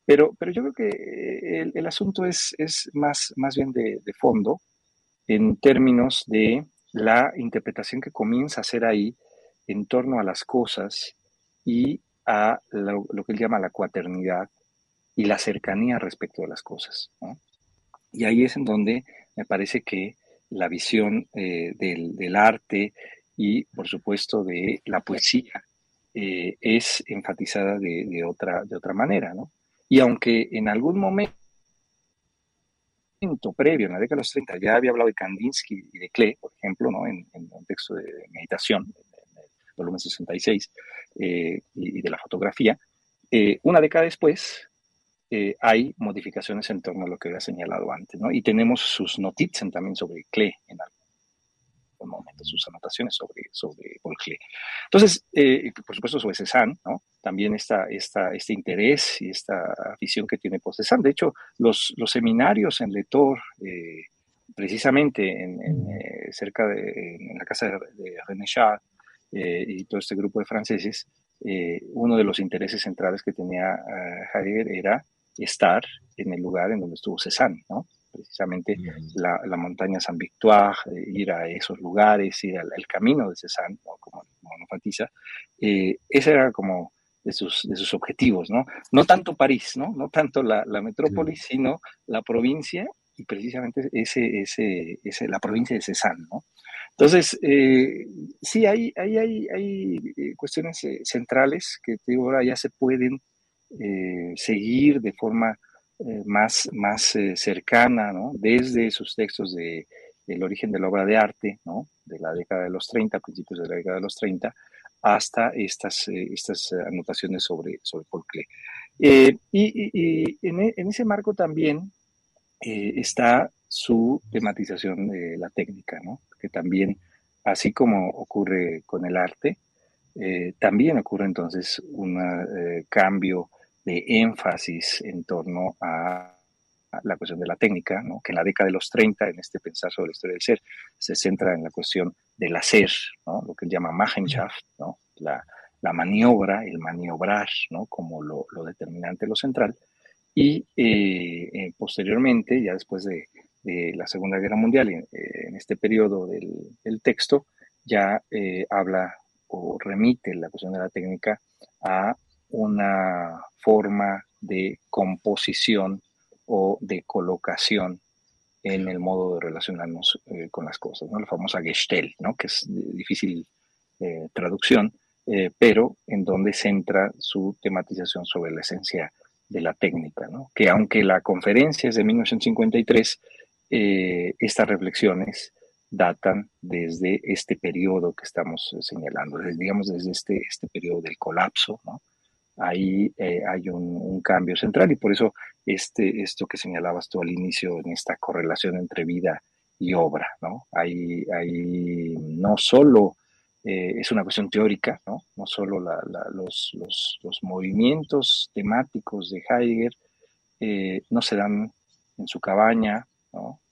pero, pero yo creo que el, el asunto es, es más, más bien de, de fondo, en términos de la interpretación que comienza a hacer ahí en torno a las cosas y a lo, que él llama la cuaternidad y la cercanía respecto a las cosas. Y ahí es en donde me parece que la visión eh, del, arte y, por supuesto, de la poesía eh, es enfatizada de, otra, de otra manera. Y aunque en algún momento previo, en la década de los 30, ya había hablado de Kandinsky y de Klee, por ejemplo, ¿no? en, en un texto de meditación, en el volumen 66, eh, y, de la fotografía. Eh, una década después, eh, hay modificaciones en torno a lo que había señalado antes, ¿no? Y tenemos sus noticias también sobre Klee en algún momento, sus anotaciones sobre, sobre Paul Klee. Entonces, por supuesto, sobre Cézanne, ¿no? también esta, esta, este interés y esta afición que tiene por Cézanne. De hecho, los, los seminarios en Letor, eh, precisamente en, eh, cerca de en la casa de, René Char eh, y todo este grupo de franceses, uno de los intereses centrales que tenía Heidegger era estar en el lugar en donde estuvo Cézanne, ¿no? Precisamente la, la, montaña San Victoire, ir a esos lugares, ir al, camino de Cézanne, como, como nos enfatiza, ese era como de sus, de sus objetivos, ¿no? No tanto París, ¿no? No tanto la, la metrópolis, sino la provincia y precisamente ese, ese, ese, la provincia de Cézanne, ¿no? Entonces, eh, sí, hay, hay, hay, hay eh, cuestiones eh, centrales que digo, ahora ya se pueden seguir de forma más, más cercana, ¿no? Desde sus textos de, del origen de la obra de arte, ¿no? De la década de los 30, principios de la década de los 30, hasta estas, estas anotaciones sobre, sobre y, y, en, e, en, ese marco también está su tematización de la técnica, ¿no? que también, así como ocurre con el arte, eh, también ocurre entonces un eh, cambio de énfasis en torno a, la cuestión de la técnica, ¿no? que en la década de los 30, en este pensar sobre la historia del ser, se centra en la cuestión del hacer, ¿no? lo que él llama Machenschaft, ¿no? la, la maniobra, el maniobrar, como lo, lo determinante, lo central, y eh, posteriormente, ya después de, de la Segunda Guerra Mundial, en, eh, en este periodo del, texto, ya eh, habla o remite la cuestión de la técnica a una forma de composición o de colocación en el modo de relacionarnos eh, con las cosas, ¿no? la famosa Gestell, ¿no? que es difícil traducción, pero en donde centra su tematización sobre la esencia de la técnica, ¿no? que aunque la conferencia es de 1953, eh, estas reflexiones datan desde este periodo que estamos eh, señalando, digamos desde este, este periodo del colapso, ¿no? Ahí eh, hay un, cambio central y por eso este, esto que señalabas tú al inicio en esta correlación entre vida y obra, ¿no? Hay, hay no solo es una cuestión teórica, ¿no? No solo los, los, los, movimientos temáticos de Heidegger no se dan en su cabaña,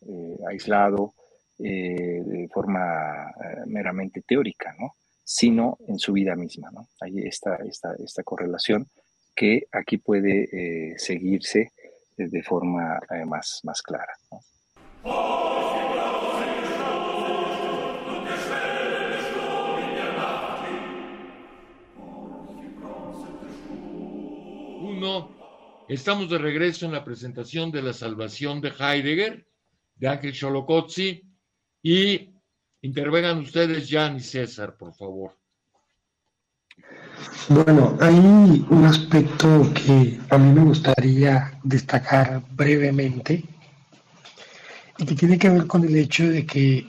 eh, aislado eh, de forma eh, meramente teórica, ¿no? Sino en su vida misma. ¿no? Hay esta, esta, esta correlación que aquí puede seguirse de forma más, más clara. Uno, estamos de regreso en la presentación de la salvación de Heidegger de Ángel Cholocotzi y intervengan ustedes, Jan y César, por favor. Bueno, hay un aspecto que a mí me gustaría destacar brevemente y que tiene que ver con el hecho de que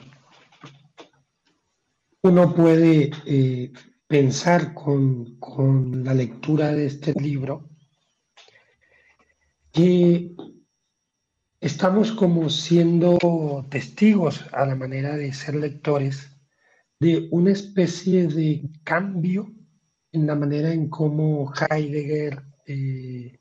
uno puede eh, pensar con, con la lectura de este libro que estamos como siendo testigos a la manera de ser lectores de una especie de cambio en la manera en cómo Heidegger eh,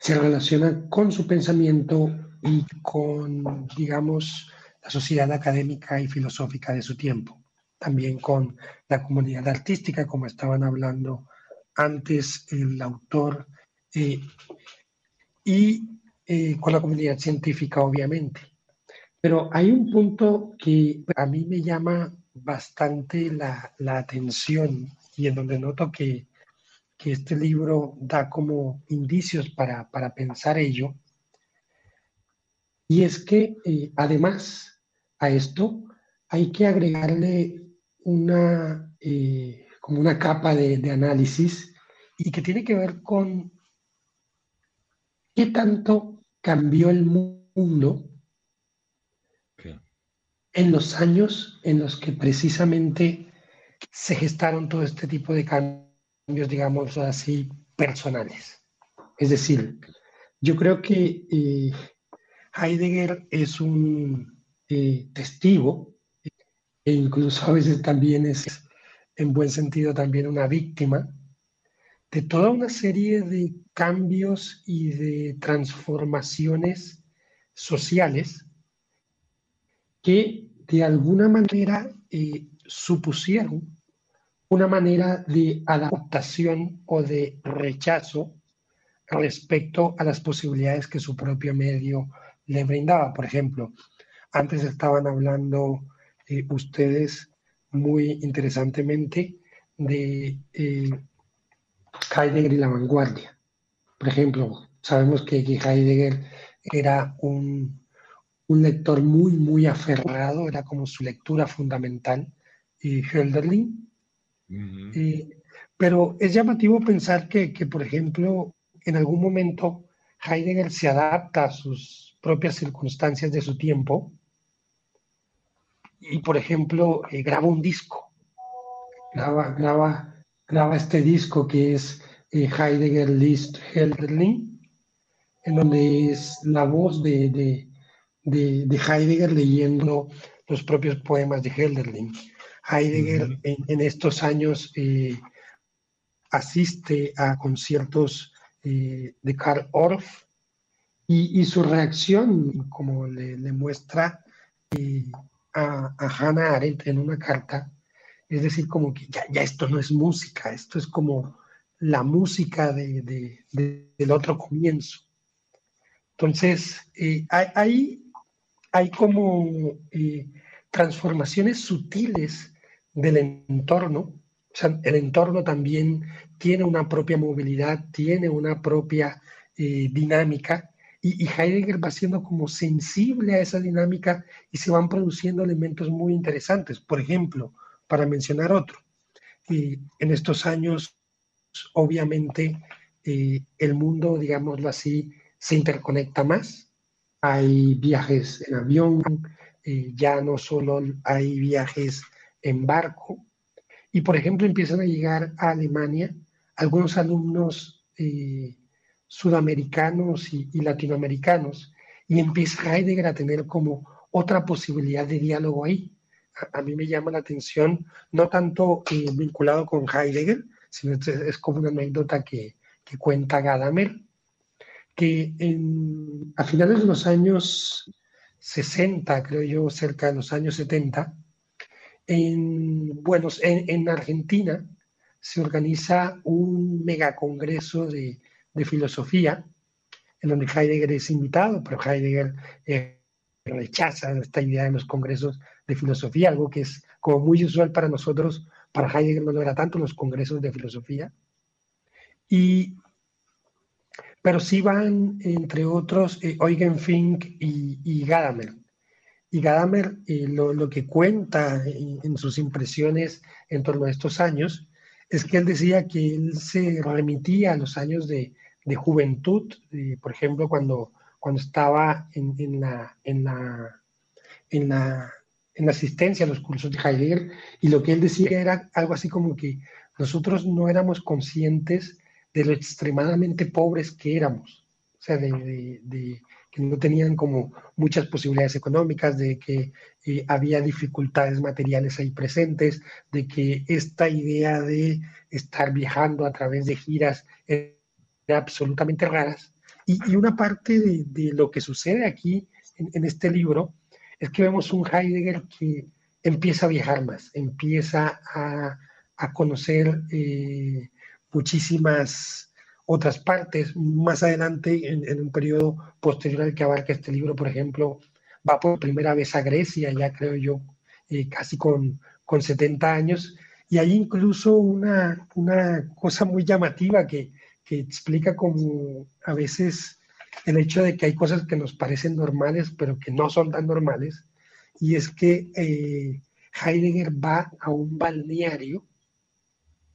se relaciona con su pensamiento y con, digamos, la sociedad académica y filosófica de su tiempo. También con la comunidad artística, como estaban hablando antes el autor. Eh, y eh, con la comunidad científica, obviamente. Pero hay un punto que a mí me llama bastante la, la atención y en donde noto que, que, este libro da como indicios para, para pensar ello. Y es que eh, además a esto hay que agregarle una, eh, como una capa de, de análisis y que tiene que ver con ¿Qué tanto cambió el mundo en los años en los que precisamente se gestaron todo este tipo de cambios, digamos así, personales? Es decir, yo creo que eh, Heidegger es un eh, testigo e incluso a veces también es, en buen sentido, también una víctima de toda una serie de cambios y de transformaciones sociales que de alguna manera eh, supusieron una manera de adaptación o de rechazo respecto a las posibilidades que su propio medio le brindaba. Por ejemplo, antes estaban hablando eh, ustedes muy interesantemente de eh, Heidegger y la vanguardia. Por ejemplo, sabemos que Heidegger era un, un lector muy, muy aferrado, era como su lectura fundamental, y Hölderlin. pero es llamativo pensar que, que, por ejemplo, en algún momento Heidegger se adapta a sus propias circunstancias de su tiempo y, por ejemplo, eh, graba un disco, graba, graba, graba este disco que es eh, Heidegger List Hölderlin, en donde es la voz de, de, de, Heidegger leyendo los propios poemas de Hölderlin. Heidegger en, estos años eh, asiste a conciertos eh, de Karl Orff y, su reacción, como le, muestra eh, a, Hannah Arendt en una carta, es decir, como que ya, esto no es música, esto es como la música de, del otro comienzo. Entonces, eh, hay, hay, como transformaciones sutiles del entorno o sea, el entorno también tiene una propia movilidad, tiene una propia eh, dinámica y, Heidegger va siendo como sensible a esa dinámica y se van produciendo elementos muy interesantes. Por ejemplo, para mencionar otro, eh, en estos años, obviamente, eh, el mundo, digámoslo así, se interconecta más. Hay viajes en avión, ya no solo hay viajes en barco, y, por ejemplo, empiezan a llegar a Alemania algunos alumnos eh, sudamericanos y, latinoamericanos y empieza Heidegger a tener como otra posibilidad de diálogo ahí. A, mí me llama la atención, no tanto eh, vinculado con Heidegger, sino es, como una anécdota que, que cuenta Gadamer, que en, a finales de los años 60, creo yo, cerca de los años 70, en, bueno, en, Argentina se organiza un megacongreso de, de filosofía, en donde Heidegger es invitado, pero Heidegger eh, rechaza esta idea de los congresos de filosofía, algo que es como muy usual para nosotros, para Heidegger no lo era tanto los congresos de filosofía. Y, pero sí van, entre otros, eh, Eugen Fink y, Gadamer. Y Gadamer eh, lo, que cuenta en, sus impresiones en torno a estos años es que él decía que él se remitía a los años de, juventud, eh, por ejemplo, cuando, cuando estaba en, la, en, la, en asistencia a los cursos de Heidegger, y lo que él decía era algo así como que nosotros no éramos conscientes de lo extremadamente pobres que éramos, o sea, de que no tenían como muchas posibilidades económicas, de que eh, había dificultades materiales ahí presentes, de que esta idea de estar viajando a través de giras era absolutamente raras. Y, una parte de, lo que sucede aquí en, este libro es que vemos un Heidegger que empieza a viajar más, empieza a, conocer eh, muchísimas otras partes. Más adelante, en, un periodo posterior al que abarca este libro, por ejemplo, va por primera vez a Grecia, ya creo yo, eh, casi con, con 70 años, y hay incluso una, una cosa muy llamativa que, que explica como a veces el hecho de que hay cosas que nos parecen normales, pero que no son tan normales, y es que eh, Heidegger va a un balneario,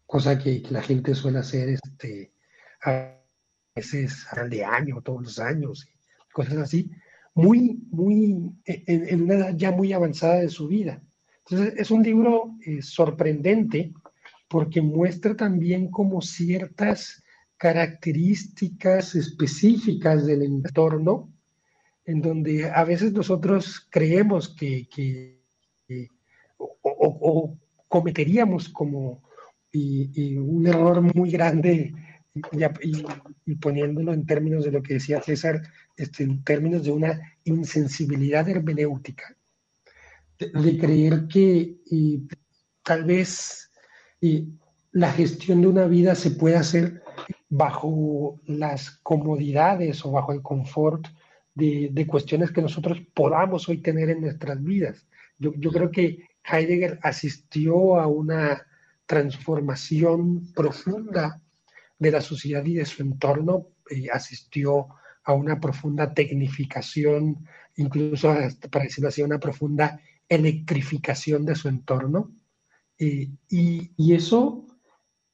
cosa que, la gente suele hacer este, a veces al de año, todos los años, cosas así, muy, muy, en, una edad ya muy avanzada de su vida. Entonces, es un libro eh, sorprendente porque muestra también como ciertas características específicas del entorno, en donde a veces nosotros creemos que, o, cometeríamos como un error muy grande y, poniéndolo en términos de lo que decía César, este, en términos de una insensibilidad hermenéutica, de, creer que tal vez la gestión de una vida se puede hacer bajo las comodidades o bajo el confort de, de, cuestiones que nosotros podamos hoy tener en nuestras vidas. Yo, yo creo que Heidegger asistió a una transformación profunda de la sociedad y de su entorno, eh, asistió a una profunda tecnificación, incluso para decirlo así, una profunda electrificación de su entorno. Eh, y, eso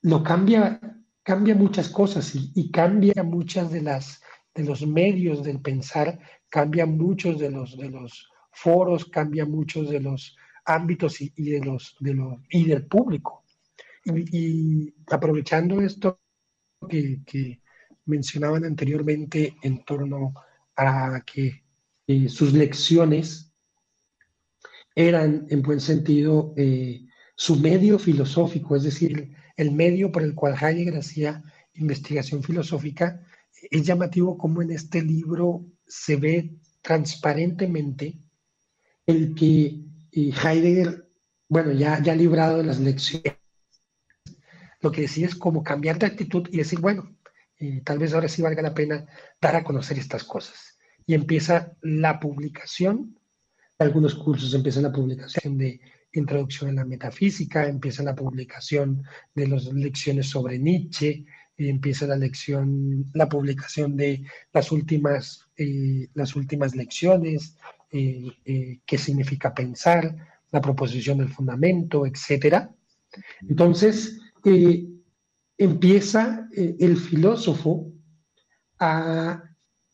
lo cambia, cambia muchas cosas y, cambia muchas de las de los medios del pensar, cambia muchos de los, de los foros, cambia muchos de los ámbitos y, de los, de los, y del público. Y, aprovechando esto que, que, mencionaban anteriormente en torno a que sus lecciones eran, en buen sentido, eh, su medio filosófico, es decir, el medio por el cual Heidegger hacía investigación filosófica, es llamativo cómo en este libro se ve transparentemente el que eh, Heidegger, bueno, ya, ya librado de las lecciones, lo que decía es como cambiar de actitud y decir, bueno, eh, tal vez ahora sí valga la pena dar a conocer estas cosas. Y empieza la publicación de algunos cursos, empieza la publicación de Introducción a la Metafísica, empieza la publicación de las lecciones sobre Nietzsche, empieza la lección, la publicación de las últimas, eh, las últimas lecciones, eh, eh, qué significa pensar, la proposición del fundamento, etc. Entonces, empieza el filósofo a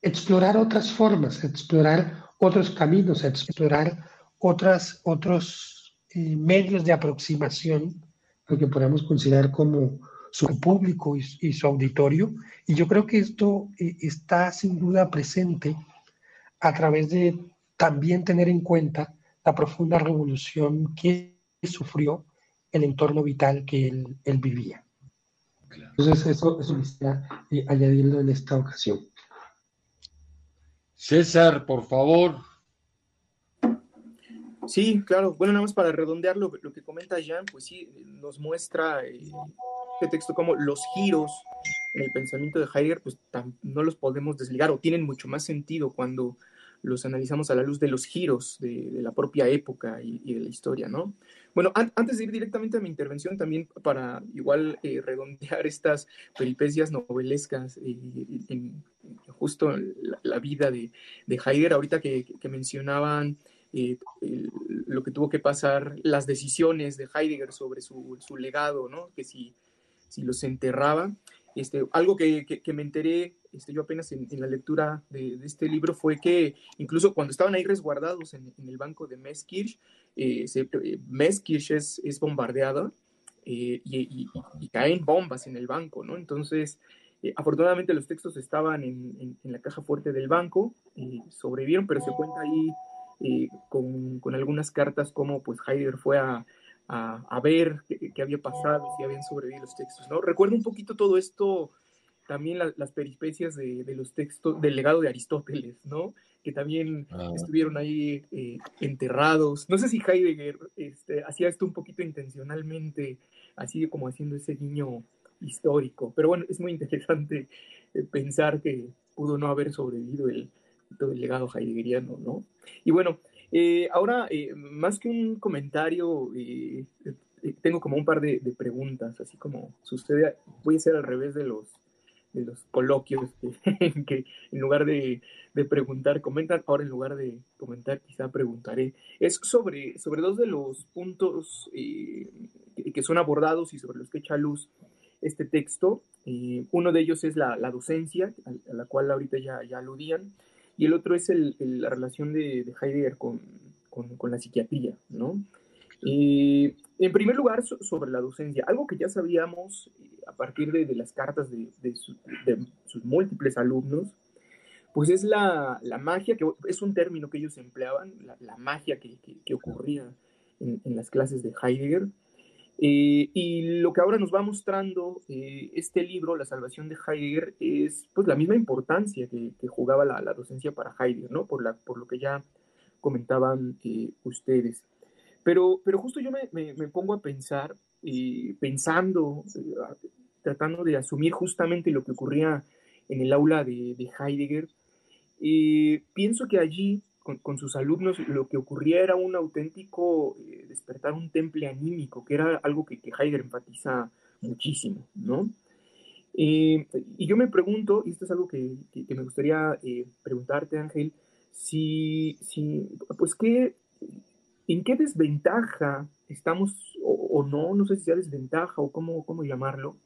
explorar otras formas, a explorar otros caminos, a explorar otras, otros medios de aproximación, lo que podemos considerar como su público y, su auditorio. Y yo creo que esto eh, está sin duda presente a través de también tener en cuenta la profunda revolución que sufrió el entorno vital que él, vivía. Entonces, eso, eso quisiera eh, añadirlo en esta ocasión. César, por favor. Sí, claro. Bueno, nada más para redondear lo, que comenta Jean, pues sí, nos muestra eh, este texto como los giros en el pensamiento de Heidegger, pues no los podemos desligar o tienen mucho más sentido cuando los analizamos a la luz de los giros de, la propia época y, de la historia, ¿no? Bueno, antes de ir directamente a mi intervención, también para igual eh, redondear estas peripecias novelescas eh, en, justo la, vida de, de, Heidegger, ahorita que mencionaban lo que tuvo que pasar, las decisiones de Heidegger sobre su, su legado, ¿no? Que si, si los enterraba. Este, algo que, que, me enteré este, yo apenas en, la lectura de, de, este libro fue que incluso cuando estaban ahí resguardados en, en el banco de Meskirch, eh, eh Meskirch es, es bombardeada eh, y, y, caen bombas en el banco, ¿no? Entonces, eh, afortunadamente los textos estaban en, en, la caja fuerte del banco, sobrevivieron, pero se cuenta ahí con, con, algunas cartas como pues Heidegger fue a, a, ver qué, había pasado, si habían sobrevivido los textos, ¿no? Recuerdo un poquito todo esto, también las peripecias de, de, los textos, del legado de Aristóteles, ¿no? Que también ah. estuvieron ahí eh, enterrados. No sé si Heidegger este, hacía esto un poquito intencionalmente, así como haciendo ese guiño histórico, pero bueno, es muy interesante eh, pensar que pudo no haber sobrevivido el, todo el legado heideggeriano, ¿no? Y bueno, eh, ahora, eh, más que un comentario, eh, tengo como un par de, preguntas, así como sucede, voy a hacer al revés de los, de los coloquios, que, en lugar de, preguntar, comentan, ahora en lugar de comentar, quizá preguntaré. Es sobre, sobre dos de los puntos que son abordados y sobre los que echa luz este texto. uno de ellos es la, docencia, a, la cual ahorita ya, ya aludían, y el otro es la relación de, Heidegger con, la psiquiatría, ¿no? en primer lugar, sobre la docencia, algo que ya sabíamos eh, a partir de, las cartas de, sus múltiples alumnos, pues es la, magia, que es un término que ellos empleaban, la, magia que, ocurría en, las clases de Heidegger, eh, y lo que ahora nos va mostrando eh, este libro, La salvación de Heidegger, es pues la misma importancia que, jugaba la, docencia para Heidegger, ¿no? Por, la, por lo que ya comentaban eh, ustedes. Pero, pero justo yo me, me, pongo a pensar, pensando, tratando de asumir justamente lo que ocurría en el aula de, de Heidegger, pienso que allí con, sus alumnos lo que ocurría era un auténtico eh, despertar un temple anímico, que era algo que, Heidegger enfatiza muchísimo, ¿no? y yo me pregunto, y esto es algo que, me gustaría preguntarte, Ángel, si, si, pues, ¿qué, ¿en qué desventaja estamos, o, no, no sé si sea desventaja o cómo, cómo llamarlo,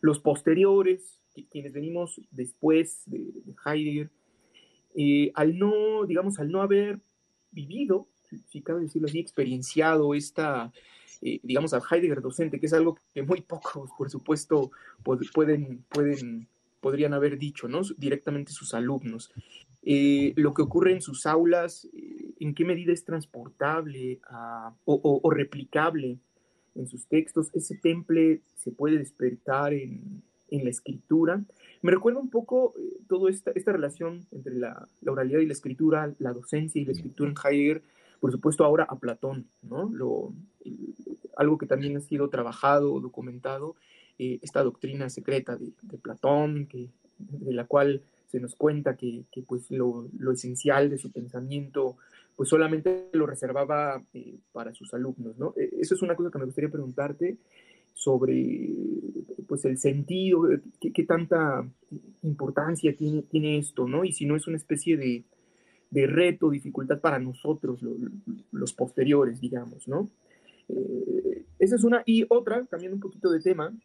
los posteriores, quienes venimos después de, Heidegger, eh, al no, digamos, al no haber vivido, si cabe decirlo así, experienciado esta, eh, digamos, al Heidegger docente, que es algo que muy pocos, por supuesto, pueden, pueden, podrían haber dicho, ¿no? Directamente sus alumnos. Eh, lo que ocurre en sus aulas, en qué medida es transportable o, replicable en sus textos, ese temple se puede despertar en, la escritura. Me recuerda un poco eh, toda esta, esta relación entre la, oralidad y la escritura, la docencia y la escritura en Heidegger, por supuesto ahora a Platón, ¿no? Lo, algo que también ha sido trabajado, documentado, eh, esta doctrina secreta de, Platón, que, de la cual se nos cuenta que, pues lo, lo, esencial de su pensamiento pues solamente lo reservaba eh, para sus alumnos, ¿no? E, eso es una cosa que me gustaría preguntarte sobre, pues, el sentido, eh, qué, tanta importancia tiene, tiene esto, ¿no? Y si no es una especie de, de reto, dificultad para nosotros, los posteriores, digamos, ¿no? Eh, esa es una. Y otra, cambiando un poquito de tema,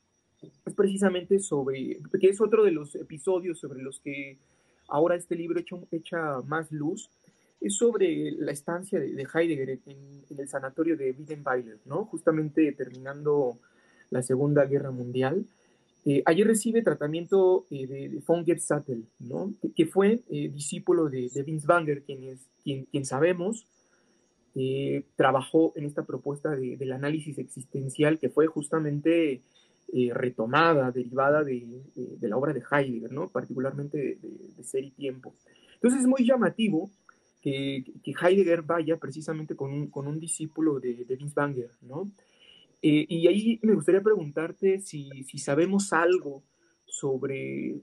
es precisamente sobre, que es otro de los episodios sobre los que ahora este libro echa, echa más luz, es sobre la estancia de, Heidegger en, el sanatorio de Wiedenweiler, ¿no? Justamente terminando la Segunda Guerra Mundial. Eh, allí recibe tratamiento eh, de, von Gebsattel, ¿no? que, fue eh, discípulo de, de Vince quien, es, quien, quien sabemos trabajó en esta propuesta del análisis existencial que fue justamente retomada, derivada de, la obra de Heidegger, ¿no? particularmente de, Ser y Tiempo. Entonces es muy llamativo que, Heidegger vaya precisamente con un, con un discípulo de, de Banger, ¿no? Eh, y ahí me gustaría preguntarte si, si sabemos algo sobre,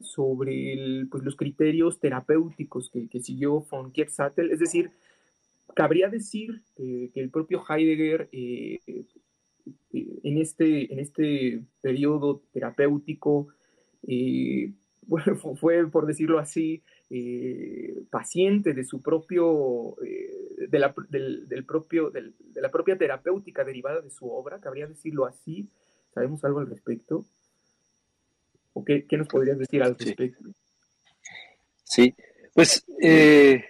sobre pues, los criterios terapéuticos que, siguió von Kiepsattel, es decir, cabría decir que el propio Heidegger eh, eh, en, este, en este periodo terapéutico, fue, por decirlo así, eh, paciente de su propio, eh, de, la, del, propio, de la propia terapéutica derivada de su obra, cabría decirlo así. ¿Sabemos algo al respecto? ¿O qué, nos podrías decir al respecto? Sí, pues eh,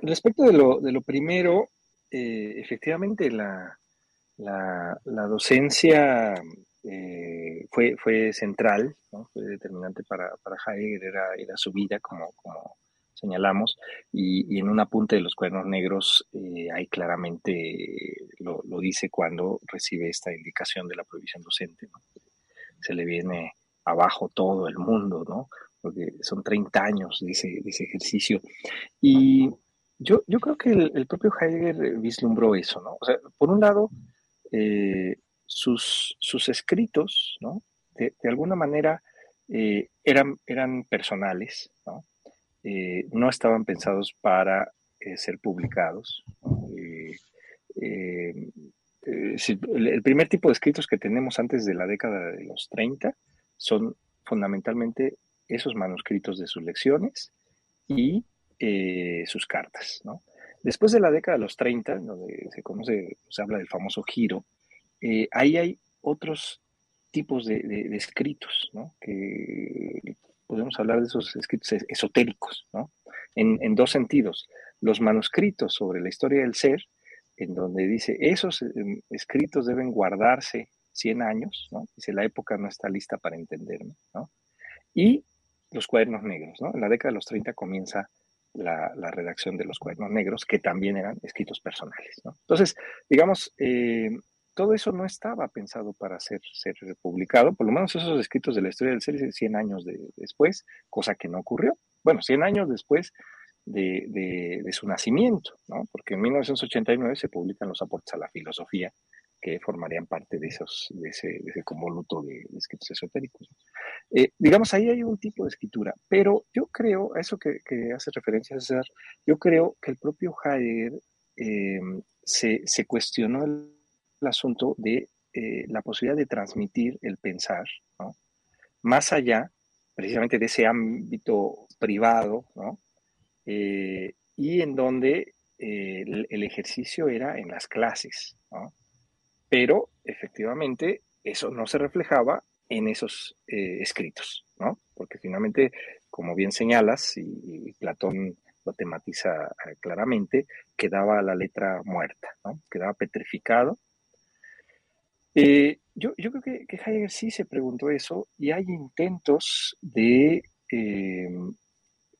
respecto de lo, de lo primero, efectivamente la, la, la docencia eh, fue, fue central, fue determinante para, para Heidegger, era, era su vida, como, como señalamos, y, en un apunte de los cuernos negros eh, ahí claramente lo, dice cuando recibe esta indicación de la prohibición docente. Se le viene abajo todo el mundo, ¿no? porque son 30 años de ese ejercicio. Y yo, yo creo que el, propio Heidegger vislumbró eso, ¿no? O sea, por un lado, eh, sus, sus escritos, ¿no? De, alguna manera eh, eran, eran personales, ¿no? Eh, no estaban pensados para eh, ser publicados. el primer tipo de escritos que tenemos antes de la década de los 30 son fundamentalmente esos manuscritos de sus lecciones y sus cartas. ¿no? Después de la década de los 30, donde se conoce, se habla del famoso giro, eh, ahí hay otros tipos de, escritos, ¿no? Podemos hablar de esos escritos esotéricos, ¿no? En, dos sentidos. Los manuscritos sobre la historia del ser, en donde dice, esos em, escritos deben guardarse 100 años, ¿no? Dice, la época no está lista para entenderme, ¿no? Y los cuadernos negros, ¿no? En la década de los 30 comienza la, redacción de los cuadernos negros, que también eran escritos personales, ¿no? Entonces, digamos, eh, todo eso no estaba pensado para ser, ser publicado, por lo menos esos escritos de la historia del ser 100 años después, cosa que no ocurrió. Bueno, 100 años después de, su nacimiento, ¿no? porque en 1989 se publican los aportes a la filosofía que formarían parte de, esos, de, ese, de ese convoluto de, escritos esotéricos. Eh, digamos, ahí hay un tipo de escritura, pero yo creo, a eso que, hace referencia César, yo creo que el propio Heidegger eh, se, se cuestionó el el asunto de eh, la posibilidad de transmitir el pensar más allá precisamente de ese ámbito privado. Eh, y en donde eh, el, ejercicio era en las clases. Pero efectivamente eso no se reflejaba en esos escritos, ¿no? Porque finalmente, como bien señalas, y, Platón lo tematiza claramente, quedaba la letra muerta. Quedaba petrificado. Yo, yo, creo que, que, Heidegger sí se preguntó eso y hay intentos de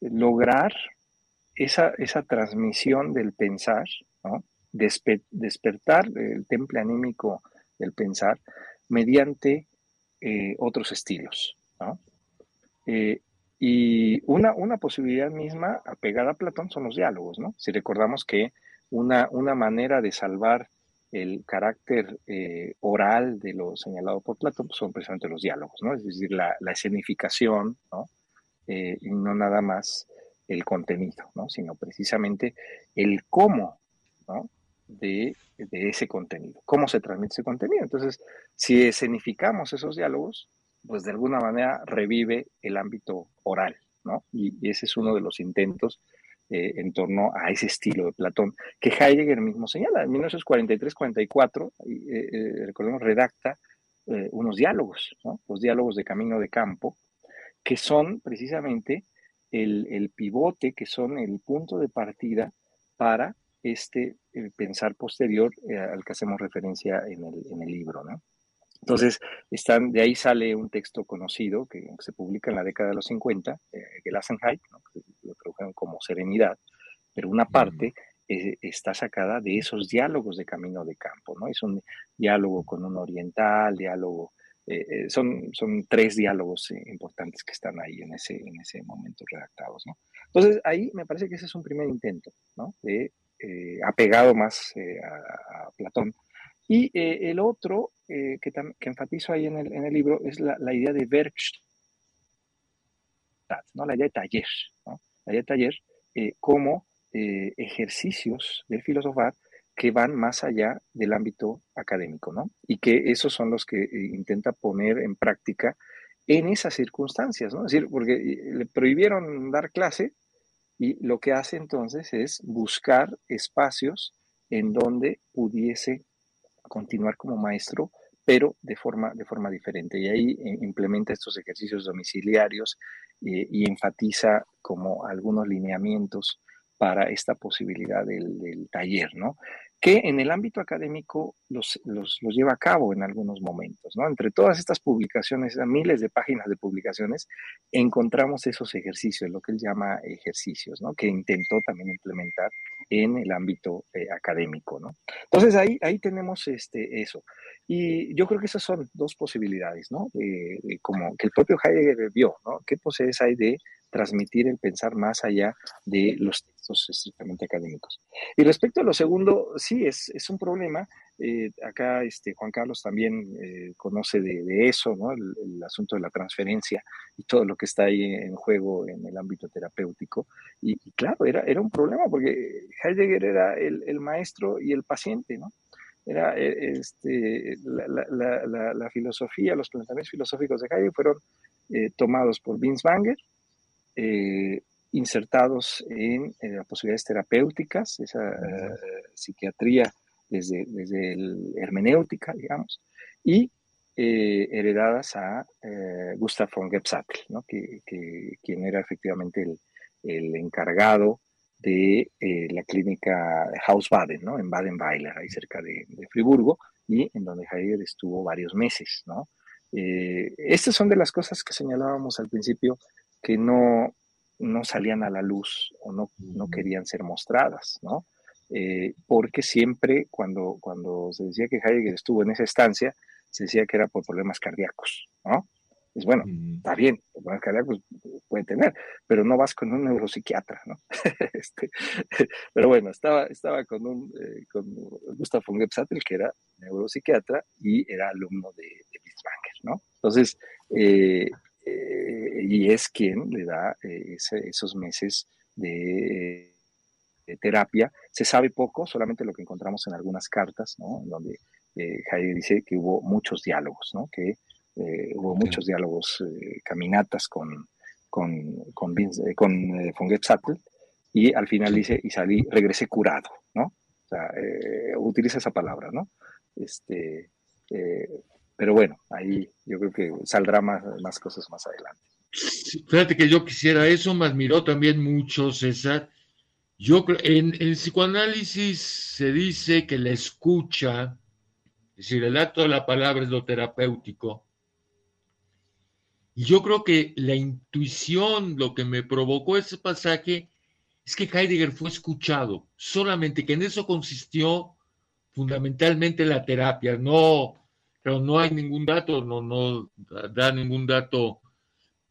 lograr esa, esa transmisión del pensar, ¿no? despertar el temple anímico del pensar mediante eh, otros estilos. ¿no? Eh, y una, una posibilidad misma apegada a Platón son los diálogos. ¿no? Si recordamos que una, una manera de salvar el carácter eh, oral de lo señalado por Platón pues, son precisamente los diálogos, ¿no? es decir, la, escenificación, ¿no? y no nada más el contenido, ¿no? sino precisamente el cómo ¿no? de, ese contenido, cómo se transmite ese contenido. Entonces, si escenificamos esos diálogos, pues de alguna manera revive el ámbito oral, ¿no? Y, ese es uno de los intentos eh, en torno a ese estilo de Platón, que Heidegger mismo señala. En 1943-44, eh, eh, recordemos, redacta unos diálogos, ¿no? los diálogos de camino de campo, que son precisamente el, pivote, que son el punto de partida para este pensar posterior eh, al que hacemos referencia en el, en el libro. ¿no? Entonces, están, de ahí sale un texto conocido que, se publica en la década de los 50, eh, Gelassenheit, ¿no? lo tradujeron como Serenidad, pero una parte eh, está sacada de esos diálogos de camino de campo, ¿no? Es un diálogo con un oriental, diálogo eh, eh, son, son tres diálogos eh, importantes que están ahí en ese, en ese momento redactados. ¿no? Entonces, ahí me parece que ese es un primer intento, ¿no? de, apegado más a, Platón. Y el otro que, que, enfatizo ahí en el, en el libro es la, idea de Werkstatt, ¿no? la idea de taller, la idea de taller como ejercicios de filosofar que van más allá del ámbito académico, ¿no? Y que esos son los que eh, intenta poner en práctica en esas circunstancias, ¿no? Es decir, porque eh, le prohibieron dar clase y lo que hace entonces es buscar espacios en donde pudiese continuar como maestro, pero de forma, de forma diferente. Y ahí eh, implementa estos ejercicios domiciliarios y enfatiza como algunos lineamientos para esta posibilidad del, taller, ¿no? Que en el ámbito académico los, los, lleva a cabo en algunos momentos. ¿no? Entre todas estas publicaciones, miles de páginas de publicaciones, encontramos esos ejercicios, lo que él llama ejercicios, ¿no? que intentó también implementar en el ámbito eh, académico. ¿no? Entonces ahí, ahí tenemos este, eso. Y yo creo que esas son dos posibilidades, ¿no? como que el propio Heidegger vio, ¿no? ¿Qué posees hay de transmitir el pensar más allá de los textos estrictamente académicos. Y respecto a lo segundo, sí, es, un problema. Eh, acá este, Juan Carlos también eh, conoce de, eso, ¿no? El, asunto de la transferencia y todo lo que está ahí en juego en el ámbito terapéutico. Y, claro, era, un problema porque Heidegger era el, maestro y el paciente, ¿no? era eh, este, la, filosofía, los planteamientos filosóficos de Heidegger fueron tomados por Binswanger, eh, insertados en, las posibilidades terapéuticas, esa eh, psiquiatría desde, desde el hermenéutica, digamos, y eh, heredadas a Gustav von Gebsattel, ¿no? que, quien era efectivamente el, el encargado de la clínica Hausbaden, ¿no? en Baden-Weiler, ahí cerca de, de, Friburgo, y en donde Heidegger estuvo varios meses. ¿no? estas son de las cosas que señalábamos al principio que no, no salían a la luz o no, no querían ser mostradas, ¿no? Eh, porque siempre cuando, cuando se decía que Heidegger estuvo en esa estancia, se decía que era por problemas cardíacos, ¿no? Es bueno, está bien, problemas cardíacos puede tener, pero no vas con un neuropsiquiatra, ¿no? este, pero bueno, estaba, estaba con, un, eh, con Gustav von Gebsattel, que era neuropsiquiatra y era alumno de, de ¿no? Entonces, eh, eh, y es quien le da eh, esos meses de, terapia. Se sabe poco, solamente lo que encontramos en algunas cartas, ¿no? En donde eh, dice que hubo muchos diálogos, ¿no? Que hubo muchos diálogos, caminatas con, con, con, con Fonguetzatl, y al final dice, y salí, regresé curado, ¿no? O sea, utiliza esa palabra, ¿no? Este, pero bueno, ahí yo creo que saldrá más, más cosas más adelante. Fíjate que yo quisiera eso, me admiró también mucho, César. Yo en el psicoanálisis se dice que la escucha, es decir, el acto de la palabra es lo terapéutico. Y yo creo que la intuición, lo que me provocó ese pasaje, es que Heidegger fue escuchado, solamente que en eso consistió fundamentalmente la terapia, no, pero no hay ningún dato, no, no da ningún dato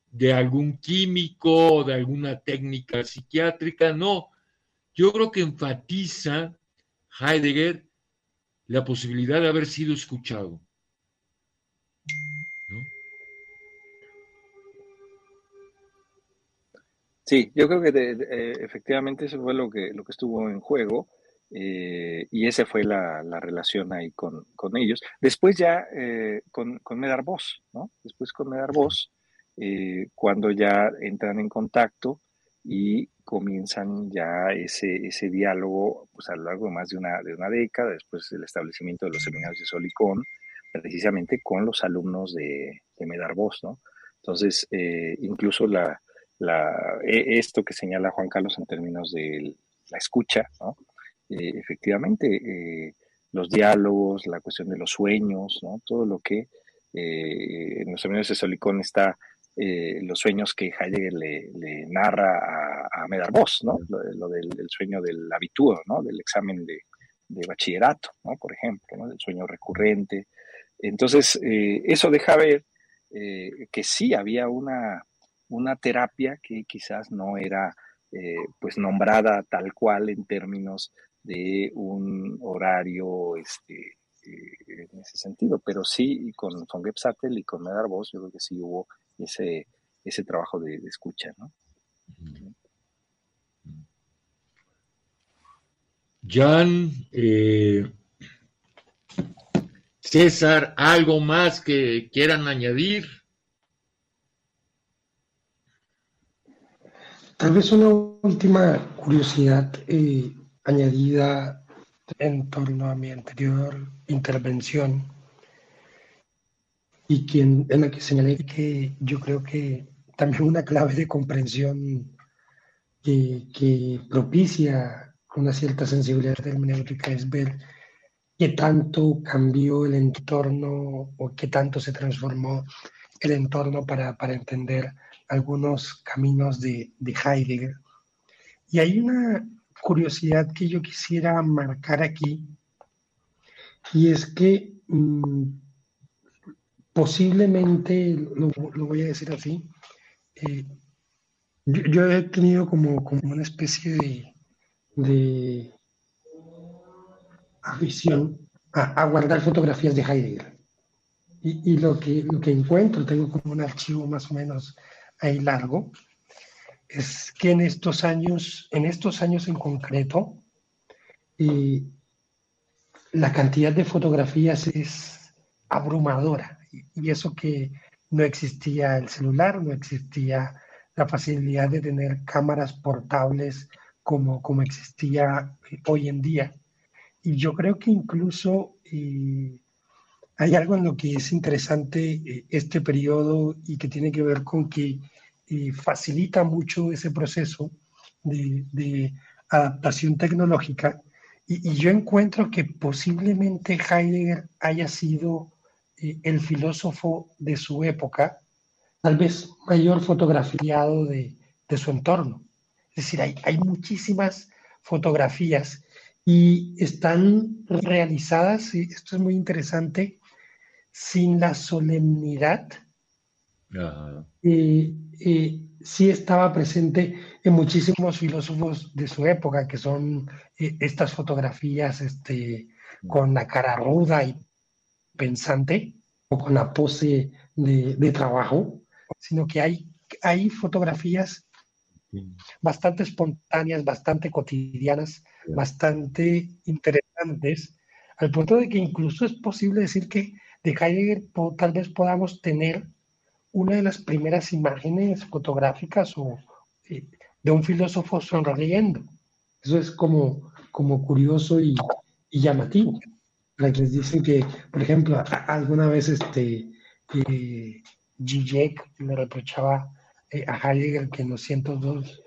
de algún químico, de alguna técnica psiquiátrica, no. Yo creo que enfatiza Heidegger la posibilidad de haber sido escuchado. Sí, yo creo que efectivamente eso fue lo que, lo que estuvo en juego eh, y esa fue la, relación ahí con, ellos. Después ya eh, con, con Medar Voss, ¿no? Después con Medar Voss, eh, cuando ya entran en contacto y comienzan ya ese, ese diálogo pues, a lo largo de más de una, de una década, después del establecimiento de los seminarios de Solicón, precisamente con los alumnos de, de Medar ¿no? Entonces, eh, incluso la, la, e, esto que señala Juan Carlos en términos de la escucha, ¿no? Eh, efectivamente, los diálogos, la cuestión de los sueños, todo lo que en los seminarios de Solicón está eh, los sueños que Heidegger le, narra a, a ¿no? Lo, del, sueño del habitúo, ¿no? Del examen de, bachillerato, ¿no? Por ejemplo, ¿no? Del sueño recurrente. Entonces, eh, eso deja ver eh, que sí había una, una terapia que quizás no era pues nombrada tal cual en términos de un horario este, en ese sentido, pero sí con Von Gepsattel y con Medar yo creo que sí hubo ese, ese trabajo de, escucha, ¿no? Jan, eh, César, ¿algo más que quieran añadir? Tal vez una última curiosidad eh, añadida en torno a mi anterior intervención y quien, en la que señalé que yo creo que también una clave de comprensión que, que propicia una cierta sensibilidad hermenéutica es ver qué tanto cambió el entorno o qué tanto se transformó el entorno para, para entender algunos caminos de, de, Heidegger. Y hay una curiosidad que yo quisiera marcar aquí, y es que mm, posiblemente, lo, voy a decir así, eh, yo, he tenido como, como una especie de, de afición a, guardar fotografías de Heidegger. Y, lo, que, lo que encuentro, tengo como un archivo más o menos ahí largo, es que en estos años, en estos años en concreto, eh, la cantidad de fotografías es abrumadora y eso que no existía el celular, no existía la facilidad de tener cámaras portables como, como existía hoy en día. Y yo creo que incluso hay algo en lo que es interesante eh, este periodo y que tiene que ver con que eh, facilita mucho ese proceso de, de adaptación tecnológica. Y, y, yo encuentro que posiblemente Heidegger haya sido el filósofo de su época, tal vez mayor fotografiado de, su entorno. Es decir, hay, hay, muchísimas fotografías y están realizadas, y esto es muy interesante, sin la solemnidad. Y sí estaba presente en muchísimos filósofos de su época, que son eh, estas fotografías este, con la cara ruda y pensante o con la pose de, trabajo, sino que hay, hay fotografías bastante espontáneas, bastante cotidianas, bastante interesantes, al punto de que incluso es posible decir que de Heidegger tal vez podamos tener una de las primeras imágenes fotográficas o, eh, de un filósofo sonriendo. Eso es como, como curioso y, llamativo. Les dicen que, por ejemplo, alguna vez este, eh, le reprochaba eh, a Heidegger que en los 102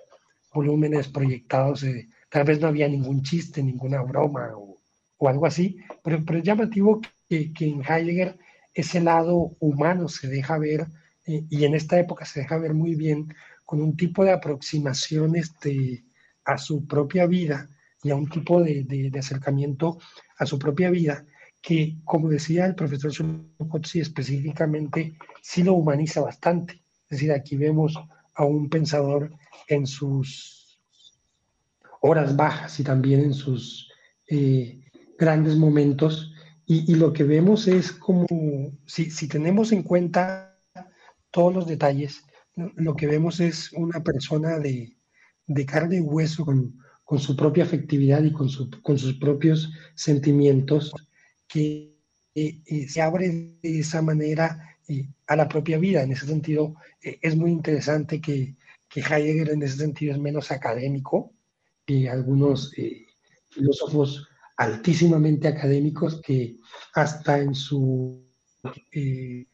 volúmenes proyectados eh, tal vez no había ningún chiste, ninguna broma o, algo así, pero, pero es llamativo que, que, en Heidegger ese lado humano se deja ver eh, y en esta época se deja ver muy bien con un tipo de aproximación este, a su propia vida y a un tipo de, acercamiento a su propia vida que, como decía el profesor Solokotsi específicamente, sí lo humaniza bastante. Es decir, aquí vemos a un pensador en sus horas bajas y también en sus eh, grandes momentos. Y, lo que vemos es como, si, si, tenemos en cuenta todos los detalles, lo que vemos es una persona de, de carne y hueso con, con, su propia afectividad y con, su, con sus propios sentimientos que eh, eh, se abre de esa manera a la propia vida. En ese sentido, es muy interesante que, que Heidegger en ese sentido es menos académico que algunos eh, filósofos altísimamente académicos que hasta en su eh,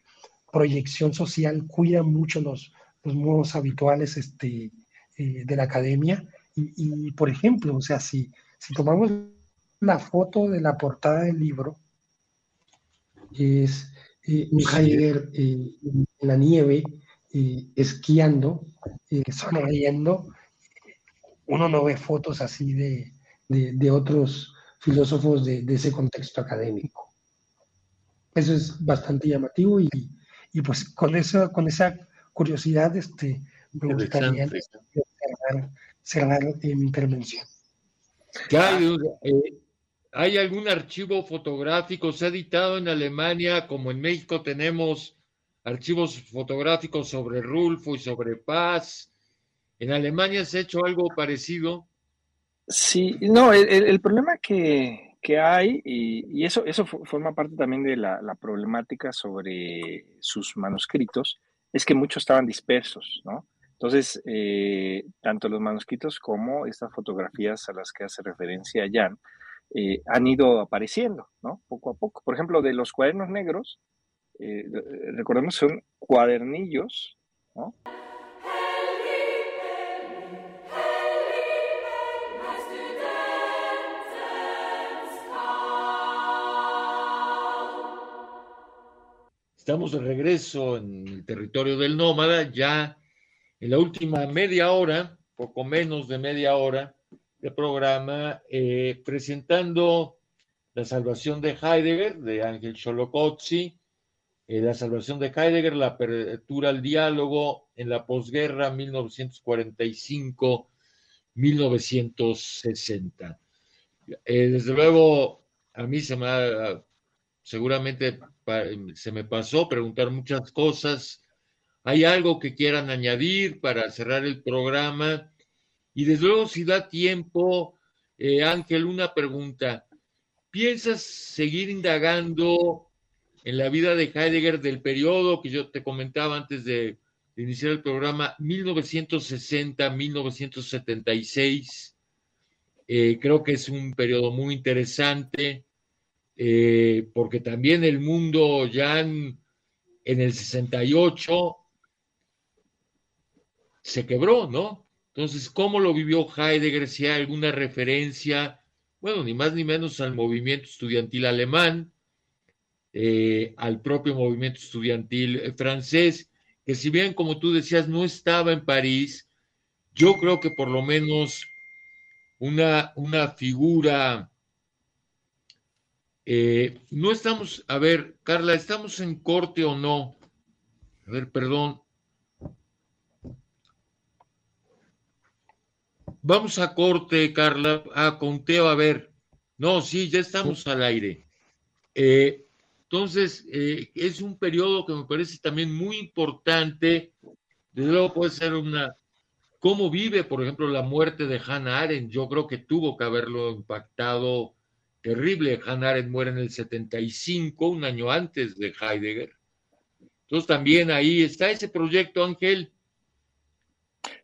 proyección social cuidan mucho los, los modos habituales este, eh, de la academia. Y, por ejemplo, o sea, si, si tomamos la foto de la portada del libro, es un Heidegger en la nieve, esquiando, sonriendo, uno no ve fotos así de, de, otros filósofos de, de, ese contexto académico. Eso es bastante llamativo y, y pues con, eso, con esa curiosidad este, me gustaría cerrar, cerrar eh, mi intervención. Claro, eh, ¿hay algún archivo fotográfico? ¿Se ha editado en Alemania como en México tenemos archivos fotográficos sobre Rulfo y sobre Paz. ¿En Alemania se ha hecho algo parecido? Sí, no, el, problema que, hay, y, eso, eso forma parte también de la, problemática sobre sus manuscritos, es que muchos estaban dispersos, ¿no? Entonces, eh, tanto los manuscritos como estas fotografías a las que hace referencia Jan eh, han ido apareciendo, ¿no? Poco a poco. Por ejemplo, de los cuadernos negros, eh, recordemos, son cuadernillos, ¿no? Estamos de regreso en el territorio del nómada, ya en la última media hora, poco menos de media hora de programa, eh, presentando la salvación de Heidegger, de Ángel Sholokotzi, eh, la salvación de Heidegger, la apertura al diálogo en la posguerra 1945-1960. Eh, desde luego, a mí se me ha, seguramente se me pasó preguntar muchas cosas. ¿Hay algo que quieran añadir para cerrar el programa? Y desde luego, si da tiempo, eh, Ángel, una pregunta. ¿Piensas seguir indagando en la vida de Heidegger del periodo que yo te comentaba antes de, iniciar el programa, 1960-1976. Eh, creo que es un periodo muy interesante eh, porque también el mundo ya en, el 68 se quebró, ¿no? Entonces, ¿cómo lo vivió Heidegger? Si hay alguna referencia, bueno, ni más ni menos al movimiento estudiantil alemán, eh, al propio movimiento estudiantil eh, francés, que si bien, como tú decías, no estaba en París, yo creo que por lo menos una, una figura... Eh, no estamos, a ver, Carla, ¿estamos en corte o no? A ver, perdón. Vamos a corte, Carla. Ah, conteo, a ver. No, sí, ya estamos al aire. Eh, entonces, eh, es un periodo que me parece también muy importante. Desde luego puede ser una... ¿Cómo vive, por ejemplo, la muerte de Hannah Arendt? Yo creo que tuvo que haberlo impactado terrible. Hannah muere en el 75, un año antes de Heidegger. Entonces también ahí está ese proyecto, Ángel.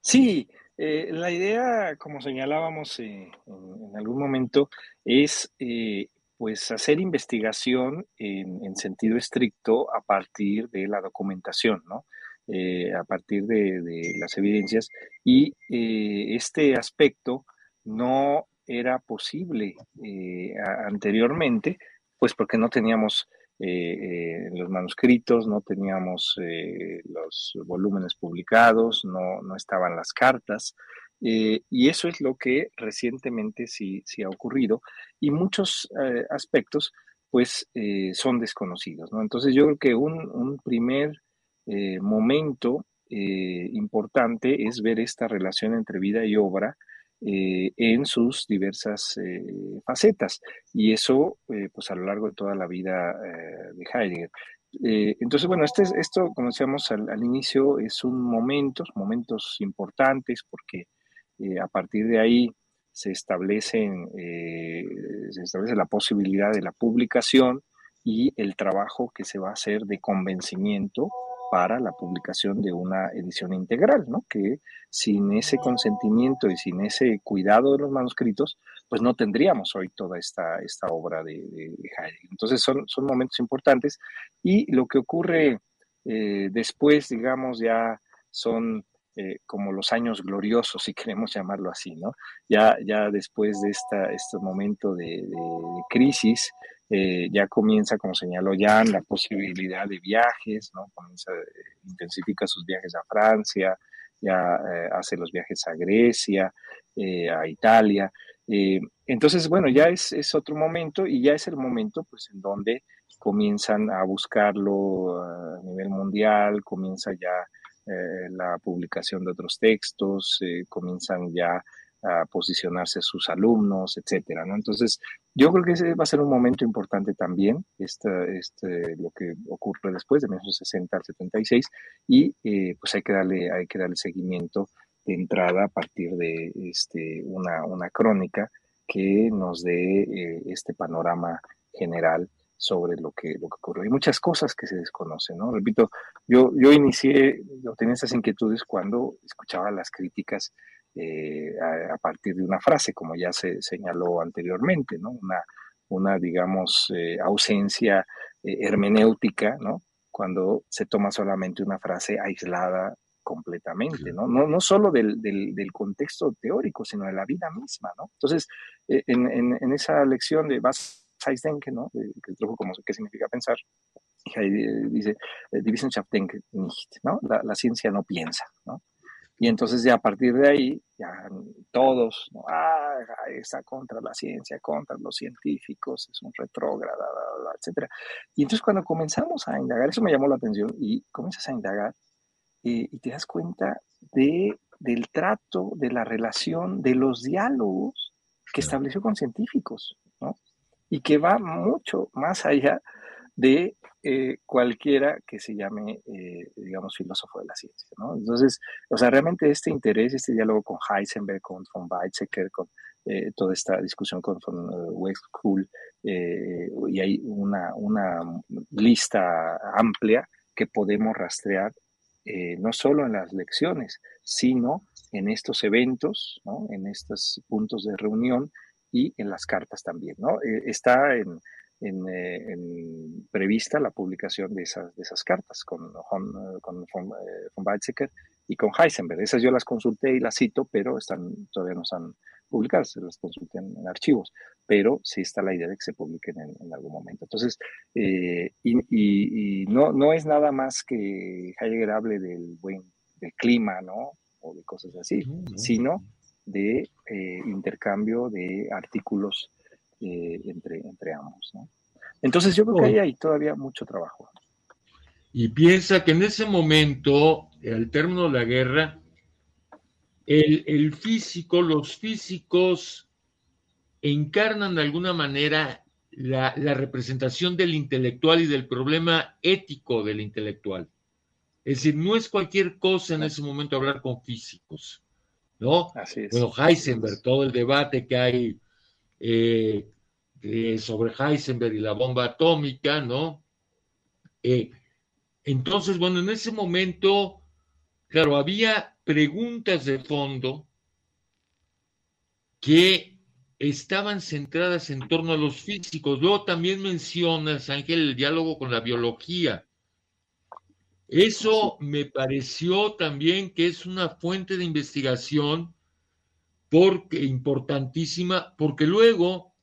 Sí, eh, la idea, como señalábamos eh, en, algún momento, es eh, pues hacer investigación en, sentido estricto a partir de la documentación, ¿no? a partir de, de, las evidencias. Y este aspecto no era posible anteriormente, pues porque no teníamos eh, los manuscritos, no teníamos eh, los volúmenes publicados, no, no estaban las cartas. Eh, y eso es lo que recientemente sí, sí ha ocurrido y muchos aspectos pues son desconocidos. ¿no? Entonces yo creo que un primer momento importante es ver esta relación entre vida y obra eh, en sus diversas eh, facetas. Y eso, eh, pues a lo largo de toda la vida de Heidegger. entonces, bueno, este, esto, como decíamos al, inicio, es un momento, momentos importantes, porque a partir de ahí se, establecen, se establece la posibilidad de la publicación y el trabajo que se va a hacer de convencimiento para la publicación de una edición integral, ¿no? Que sin ese consentimiento y sin ese cuidado de los manuscritos, pues no tendríamos hoy toda esta, esta obra de, Heidegger. Entonces son, son momentos importantes y lo que ocurre eh, después, digamos, ya son eh, como los años gloriosos, si queremos llamarlo así, ¿no? Ya, ya después de esta, este momento de, de crisis, eh, ya comienza, como señaló Jan, la posibilidad de viajes, ¿no? Comienza, eh, intensifica sus viajes a Francia, ya eh, hace los viajes a Grecia, a Italia. entonces, bueno, ya es, es, otro momento y ya es el momento, pues, en donde comienzan a buscarlo a nivel mundial, comienza ya la publicación de otros textos, comienzan ya a posicionarse sus alumnos, etcétera, ¿no? Entonces, yo creo que ese va a ser un momento importante también, este, este, lo que ocurre después de 1960 al 76, y eh, pues hay que, darle, hay que darle seguimiento de entrada a partir de este, una, una crónica que nos dé eh, este panorama general sobre lo que, lo que ocurrió. Hay muchas cosas que se desconocen, ¿no? Repito, yo, yo inicié, yo tenía esas inquietudes cuando escuchaba las críticas eh, a, partir de una frase, como ya se señaló anteriormente, ¿no? Una, una digamos, eh, ausencia eh, hermenéutica, ¿no? Cuando se toma solamente una frase aislada completamente, ¿no? No, no solo del, del, del, contexto teórico, sino de la vida misma, ¿no? Entonces, en, en, en, esa lección de Denke, ¿no? Que trajo como qué significa pensar, dice, Wissenschaft nicht, ¿no? La, la, ciencia no piensa, ¿no? Y entonces ya a partir de ahí, ya todos, ah, está contra la ciencia, contra los científicos, es un retrógrado, etc. Y entonces cuando comenzamos a indagar, eso me llamó la atención, y comienzas a indagar eh, y te das cuenta de, del trato, de la relación, de los diálogos que estableció con científicos, ¿no? Y que va mucho más allá de eh, cualquiera que se llame, eh, digamos, filósofo de la ciencia. Entonces, o sea, realmente este interés, este diálogo con Heisenberg, con von Weizsäcker, con eh, toda esta discusión con von Westphal, y hay una, una lista amplia que podemos rastrear no solo en las lecciones, sino en estos eventos, en estos puntos de reunión y en las cartas también. ¿no? está en, eh, en, prevista la publicación de esas, de esas cartas con, con, con von, eh, Weizsäcker y con Heisenberg. Esas yo las consulté y las cito, pero están, todavía no están publicadas, las consulté en, archivos, pero sí está la idea de que se publiquen en, algún momento. Entonces, eh, y, y, no, no es nada más que Heidegger hable del buen del clima, ¿no? O de cosas así, sino de intercambio de artículos eh, entre, entre ambos. ¿no? Entonces yo creo que ahí hay todavía mucho trabajo. Y piensa que en ese momento, al término de la guerra, el, el físico, los físicos encarnan de alguna manera la, la, representación del intelectual y del problema ético del intelectual. Es decir, no es cualquier cosa en ese momento hablar con físicos, ¿no? Así es. Bueno, Heisenberg, todo el debate que hay eh, sobre Heisenberg y la bomba atómica, ¿no? entonces, bueno, en ese momento, claro, había preguntas de fondo que estaban centradas en torno a los físicos. Luego también mencionas, Ángel, el diálogo con la biología. Eso me pareció también que es una fuente de investigación porque, importantísima, porque luego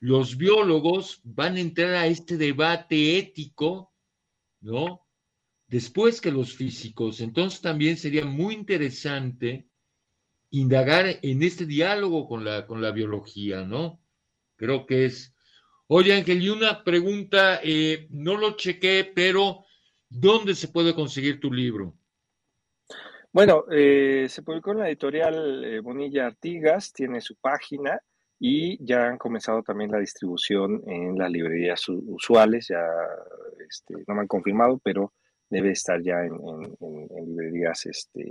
los biólogos van a entrar a este debate ético, ¿no? Después que los físicos. Entonces también sería muy interesante indagar en este diálogo con la, con la biología, ¿no? Creo que es. Oye, Ángel, y una pregunta, eh, no lo chequé, pero ¿dónde se puede conseguir tu libro? Bueno, eh, se publicó en la editorial eh, Bonilla Artigas, tiene su página y ya han comenzado también la distribución en las librerías usuales, ya este, no me han confirmado, pero debe estar ya en, librerías este,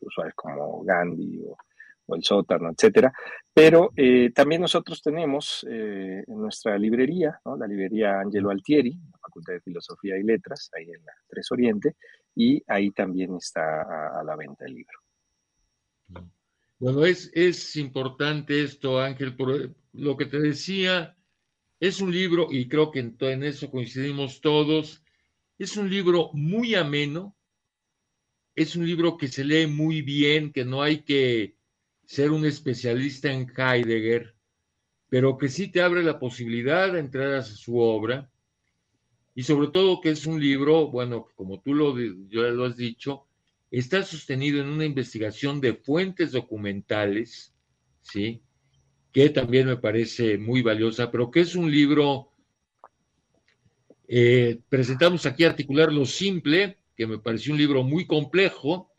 usuales como Gandhi o, el sótano, etcétera. Pero eh, también nosotros tenemos eh, en nuestra librería, la librería Angelo Altieri, la Facultad de Filosofía y Letras, ahí en la Tres Oriente, y ahí también está a, la venta el libro. Bueno, es, es importante esto, Ángel, por lo que te decía, es un libro, y creo que en eso coincidimos todos, es un libro muy ameno, es un libro que se lee muy bien, que no hay que ser un especialista en Heidegger, pero que sí te abre la posibilidad de entrar a su obra y sobre todo que es un libro, bueno, como tú lo, ya lo has dicho, está sostenido en una investigación de fuentes documentales, ¿sí? Que también me parece muy valiosa, pero que es un libro eh, presentamos aquí Articular lo Simple, que me pareció un libro muy complejo,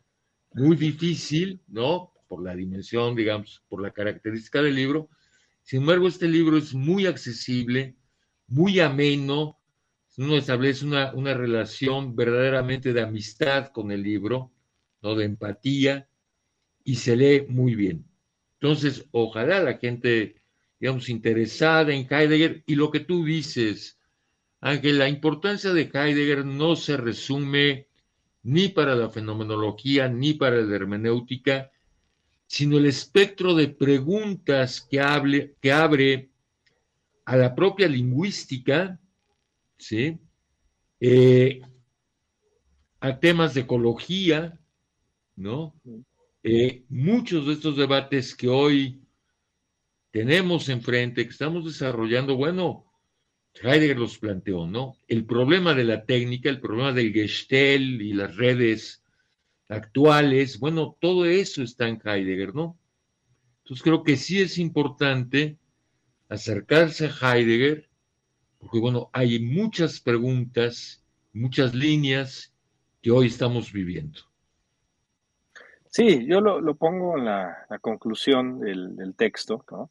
muy difícil, ¿no? Por la dimensión, digamos, por la característica del libro. Sin embargo, este libro es muy accesible, muy ameno, uno establece una, una relación verdaderamente de amistad con el libro, ¿no? De empatía, y se lee muy bien. Entonces, ojalá la gente, digamos, interesada en Heidegger y lo que tú dices, Ángel, la importancia de Heidegger no se resume ni para la fenomenología ni para la hermenéutica, sino el espectro de preguntas que, que abre a la propia lingüística, ¿sí? Eh, a temas de ecología, ¿no? Eh, muchos de estos debates que hoy tenemos enfrente, que estamos desarrollando, bueno, Heidegger los planteó, ¿no? El problema de la técnica, el problema del Gestel y las redes actuales, bueno, todo eso está en Heidegger, ¿no? Entonces creo que sí es importante acercarse a Heidegger, porque bueno, hay muchas preguntas, muchas líneas que hoy estamos viviendo. Sí, yo lo, pongo en la, conclusión del, del texto, ¿no?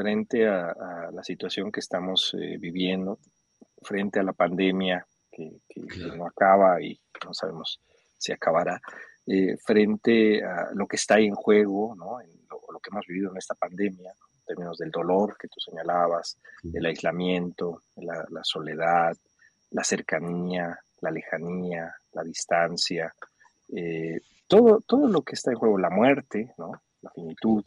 frente a, la situación que estamos eh, viviendo, frente a la pandemia que, no acaba y no sabemos si acabará, eh, frente a lo que está en juego, ¿no? En lo, que hemos vivido en esta pandemia, en términos del dolor que tú señalabas, del aislamiento, la, soledad, la cercanía, la lejanía, la distancia, eh, todo, todo lo que está en juego, la muerte, ¿no? la finitud,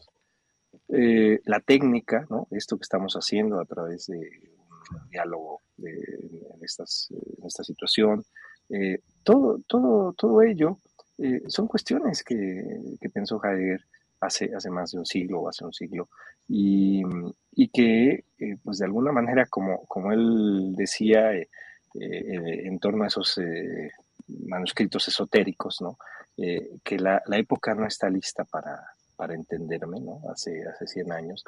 eh, la técnica, ¿no? esto que estamos haciendo a través de un diálogo en, estas, en, esta situación, eh, todo, todo, todo ello eh, son cuestiones que, que, pensó Heidegger hace, hace más de un siglo o hace un siglo y, y que, pues de alguna manera, como, como él decía en torno a esos manuscritos esotéricos, ¿no? que la, la época no está lista para, para entenderme, ¿no? Hace, hace 100 años.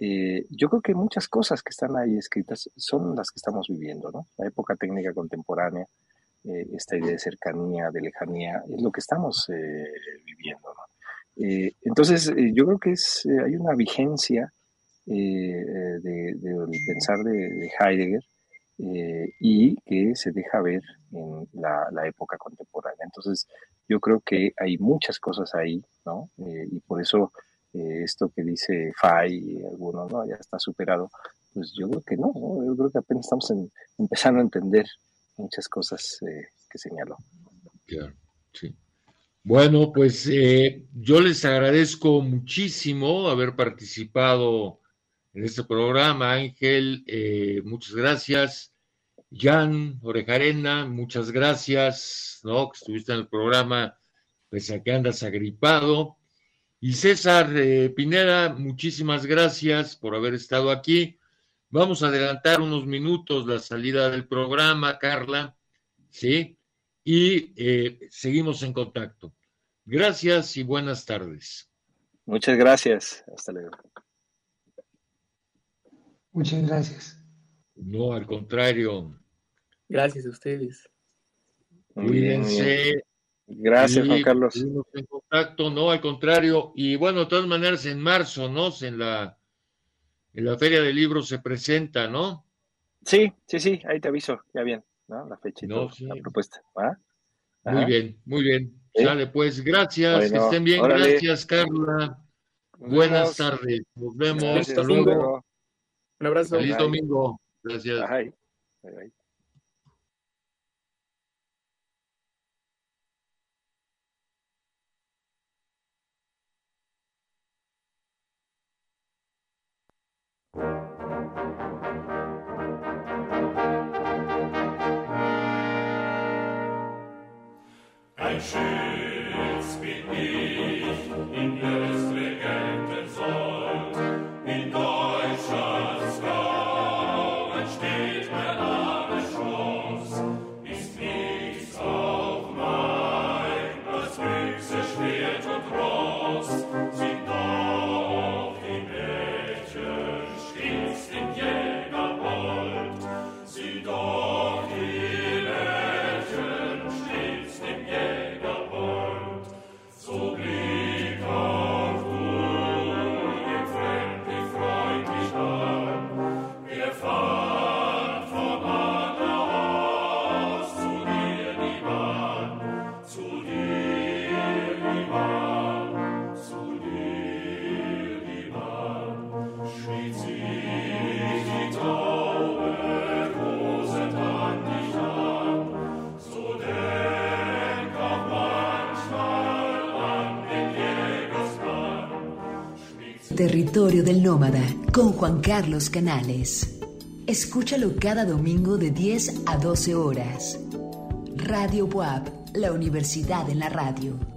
Eh, yo creo que muchas cosas que están ahí escritas son las que estamos viviendo, ¿no? La época técnica contemporánea, eh, esta idea de cercanía, de lejanía, es lo que estamos eh, viviendo. Entonces, yo creo que es, hay una vigencia de, pensar de, Heidegger y que se deja ver en la, época contemporánea. Entonces, yo creo que hay muchas cosas ahí, ¿no? Eh, y por eso eh, esto que dice Fay y algunos, ¿no? Ya está superado, pues yo creo que no, yo creo que apenas estamos empezando a entender muchas cosas eh, que señaló. Claro, sí. Bueno, pues eh, yo les agradezco muchísimo haber participado en este programa, Ángel, eh, muchas gracias. Jan Orejarena, muchas gracias, ¿no? Que estuviste en el programa, pese a que andas agripado. Y César eh, Pineda, muchísimas gracias por haber estado aquí. Vamos a adelantar unos minutos la salida del programa, Carla, ¿sí? Y eh, seguimos en contacto. Gracias y buenas tardes. Muchas gracias. Hasta luego. Muchas gracias. No, al contrario. Gracias a ustedes. Cuídense. Gracias, Juan Carlos. En contacto, no, al contrario. Y bueno, de todas maneras, en marzo, ¿no? En la, en la Feria del Libro se presenta, ¿no? Sí, sí, sí, ahí te aviso, ya bien, ¿no? La fecha y la propuesta. Muy bien, muy bien. Sale, pues, gracias, que estén bien, gracias, Carla. Buenas tardes, nos vemos. Hasta luego. Un abrazo. Feliz domingo. Gracias. Bye. Bye, Ein mit mich in Territorio del Nómada con Juan Carlos Canales. Escúchalo cada domingo de 10 a 12 horas. Radio Buap, la universidad en la radio.